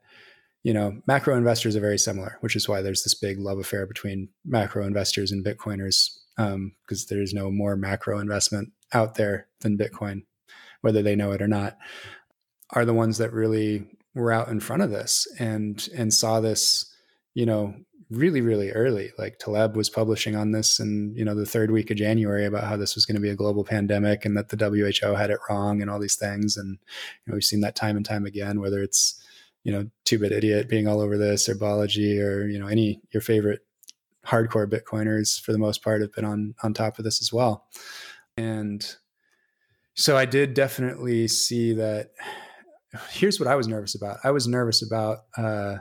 you know macro investors are very similar which is why there's this big love affair between macro investors and bitcoiners because um, there's no more macro investment out there than bitcoin whether they know it or not are the ones that really were out in front of this and and saw this you know really really early. Like taleb was publishing on this in you know the third week of january about how this was going to be a global pandemic and that the who had it wrong and all these things. And you know we've seen that time and time again whether it's you know, two bit idiot being all over this or Balaji or, you know, any your favorite hardcore Bitcoiners for the most part have been on on top of this as well. And so I did definitely see that here's what I was nervous about. I was nervous about uh,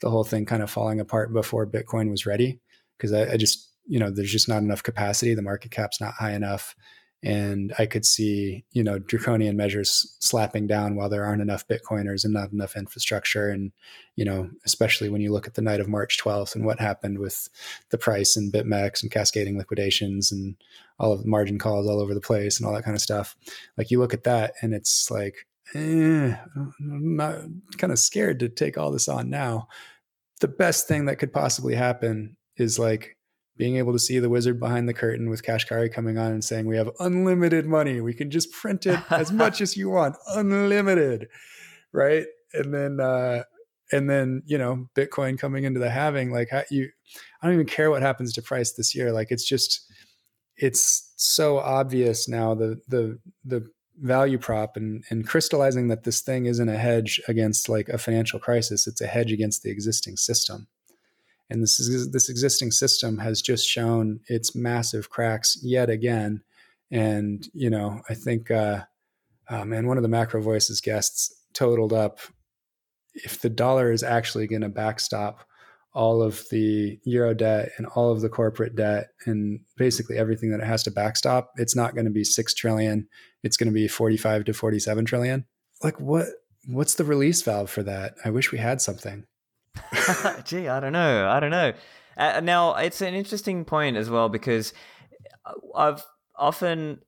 the whole thing kind of falling apart before Bitcoin was ready because I, I, just, you know, there's just not enough capacity. The market cap's not high enough and I could see you know draconian measures slapping down while there aren't enough Bitcoiners and not enough infrastructure, and you know especially when you look at the night of March 12th and what happened with the price and BitMEX and cascading liquidations and all of the margin calls all over the place and all that kind of stuff. Like you look at that and it's like, eh, I'm not kind of scared to take all this on now. The best thing that could possibly happen is like being able to see the wizard behind the curtain with Kashkari coming on and saying, We have unlimited money. We can just print it as much as you want, unlimited. Right. And then, uh, and then you know bitcoin coming into the halving like how you i don't even care what happens to price this year like it's just it's so obvious now the the the value prop and and crystallizing that this thing isn't a hedge against like a financial crisis it's a hedge against the existing system and this is this existing system has just shown its massive cracks yet again. And you know, I think, uh, man, one of the macro voices guests totaled up if the dollar is actually going to backstop all of the euro debt and all of the corporate debt and basically everything that it has to backstop it's not going to be 6 trillion. It's going to be 45 to 47 trillion. Like what what's the release valve for that? I wish we had something Gee, I don't know. I don't know. Uh, now, it's an interesting point as well because I've often,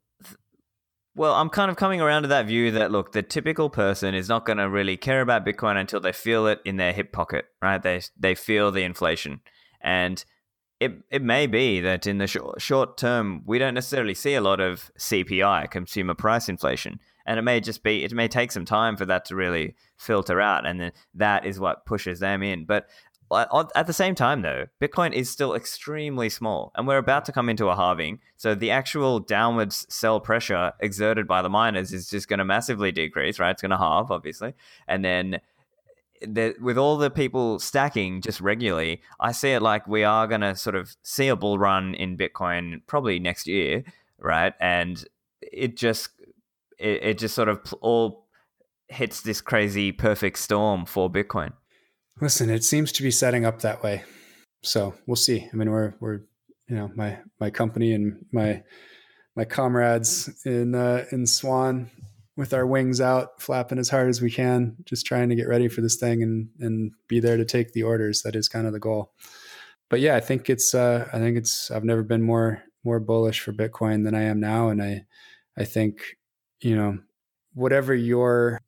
well, I'm kind of coming around to that view that look, the typical person is not going to really care about Bitcoin until they feel it in their hip pocket, right? They they feel the inflation, and it it may be that in the short short term we don't necessarily see a lot of CPI, consumer price inflation and it may just be it may take some time for that to really filter out and then that is what pushes them in. But uh, at the same time though bitcoin is still extremely small and we're about to come into a halving so the actual downwards sell pressure exerted by the miners is just going to massively decrease right? It's going to halve obviously. And then the, with all the people stacking just regularly, I see it like we are going to sort of see a bull run in Bitcoin probably next year, right? And it just it, it just sort of all hits this crazy perfect storm for Bitcoin. Listen, it seems to be setting up that way. So we'll see. I mean, we're we're you know my my company and my my comrades in uh, in Swan with our wings out, flapping as hard as we can, just trying to get ready for this thing and and be there to take the orders. That is kind of the goal. But yeah, I think it's uh, I think it's I've never been more more bullish for Bitcoin than I am now, and I I think you know, whatever your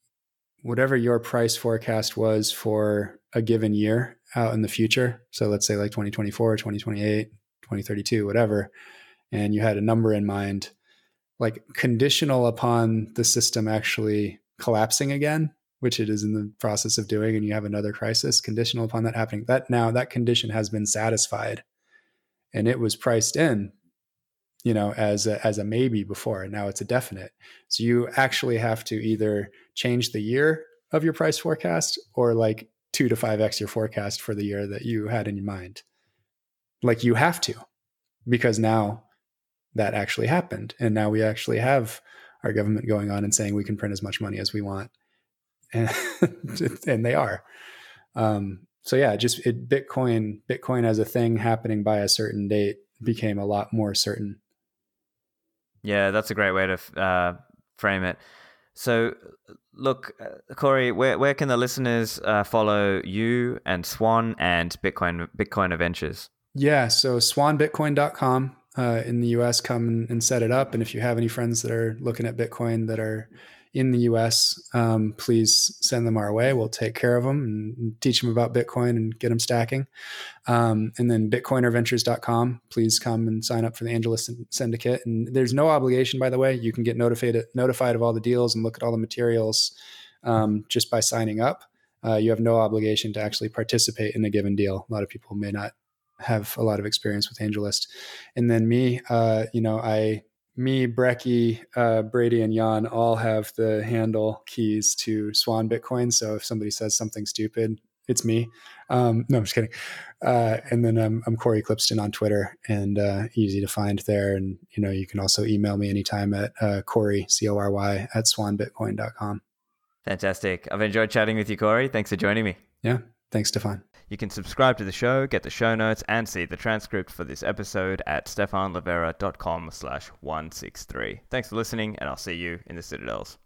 whatever your price forecast was for a given year out in the future. So let's say like 2024, 2028, 2032, whatever, and you had a number in mind, like conditional upon the system actually collapsing again, which it is in the process of doing, and you have another crisis, conditional upon that happening. That now that condition has been satisfied and it was priced in you know as a, as a maybe before and now it's a definite. So you actually have to either change the year of your price forecast or like 2 to 5x your forecast for the year that you had in your mind. Like you have to because now that actually happened and now we actually have our government going on and saying we can print as much money as we want and, and they are. Um, so yeah just it, bitcoin bitcoin as a thing happening by a certain date became a lot more certain yeah, that's a great way to uh, frame it. So, look, uh, Cory, where where can the listeners uh, follow you and Swan and Bitcoin Bitcoiner Ventures? Yeah, so swanbitcoin.com uh, in the US, come and set it up. And if you have any friends that are looking at Bitcoin that are in the US, um, please send them our way. We'll take care of them and teach them about Bitcoin and get them stacking. Um, and then bitcoinerventures.com. Please come and sign up for the AngelList Syndicate. And there's no obligation, by the way. You can get notified notified of all the deals and look at all the materials um, just by signing up. Uh, you have no obligation to actually participate in a given deal. A lot of people may not have a lot of experience with AngelList. And then me, uh, you know, I me, Brecky, uh, Brady, and Yan all have the handle keys to Swan Bitcoin. So if somebody says something stupid, it's me. Um, no, I'm just kidding. Uh, and then I'm, I'm Cory Klippsten on Twitter and uh, easy to find there. And, you know, you can also email me anytime at uh, Cory, C O R Y, at swanbitcoin.com. Fantastic. I've enjoyed chatting with you, Cory. Thanks for joining me. Yeah. Thanks, Stephan. You can subscribe to the show, get the show notes, and see the transcript for this episode at stephanlivera.com slash 163. Thanks for listening, and I'll see you in the Citadels.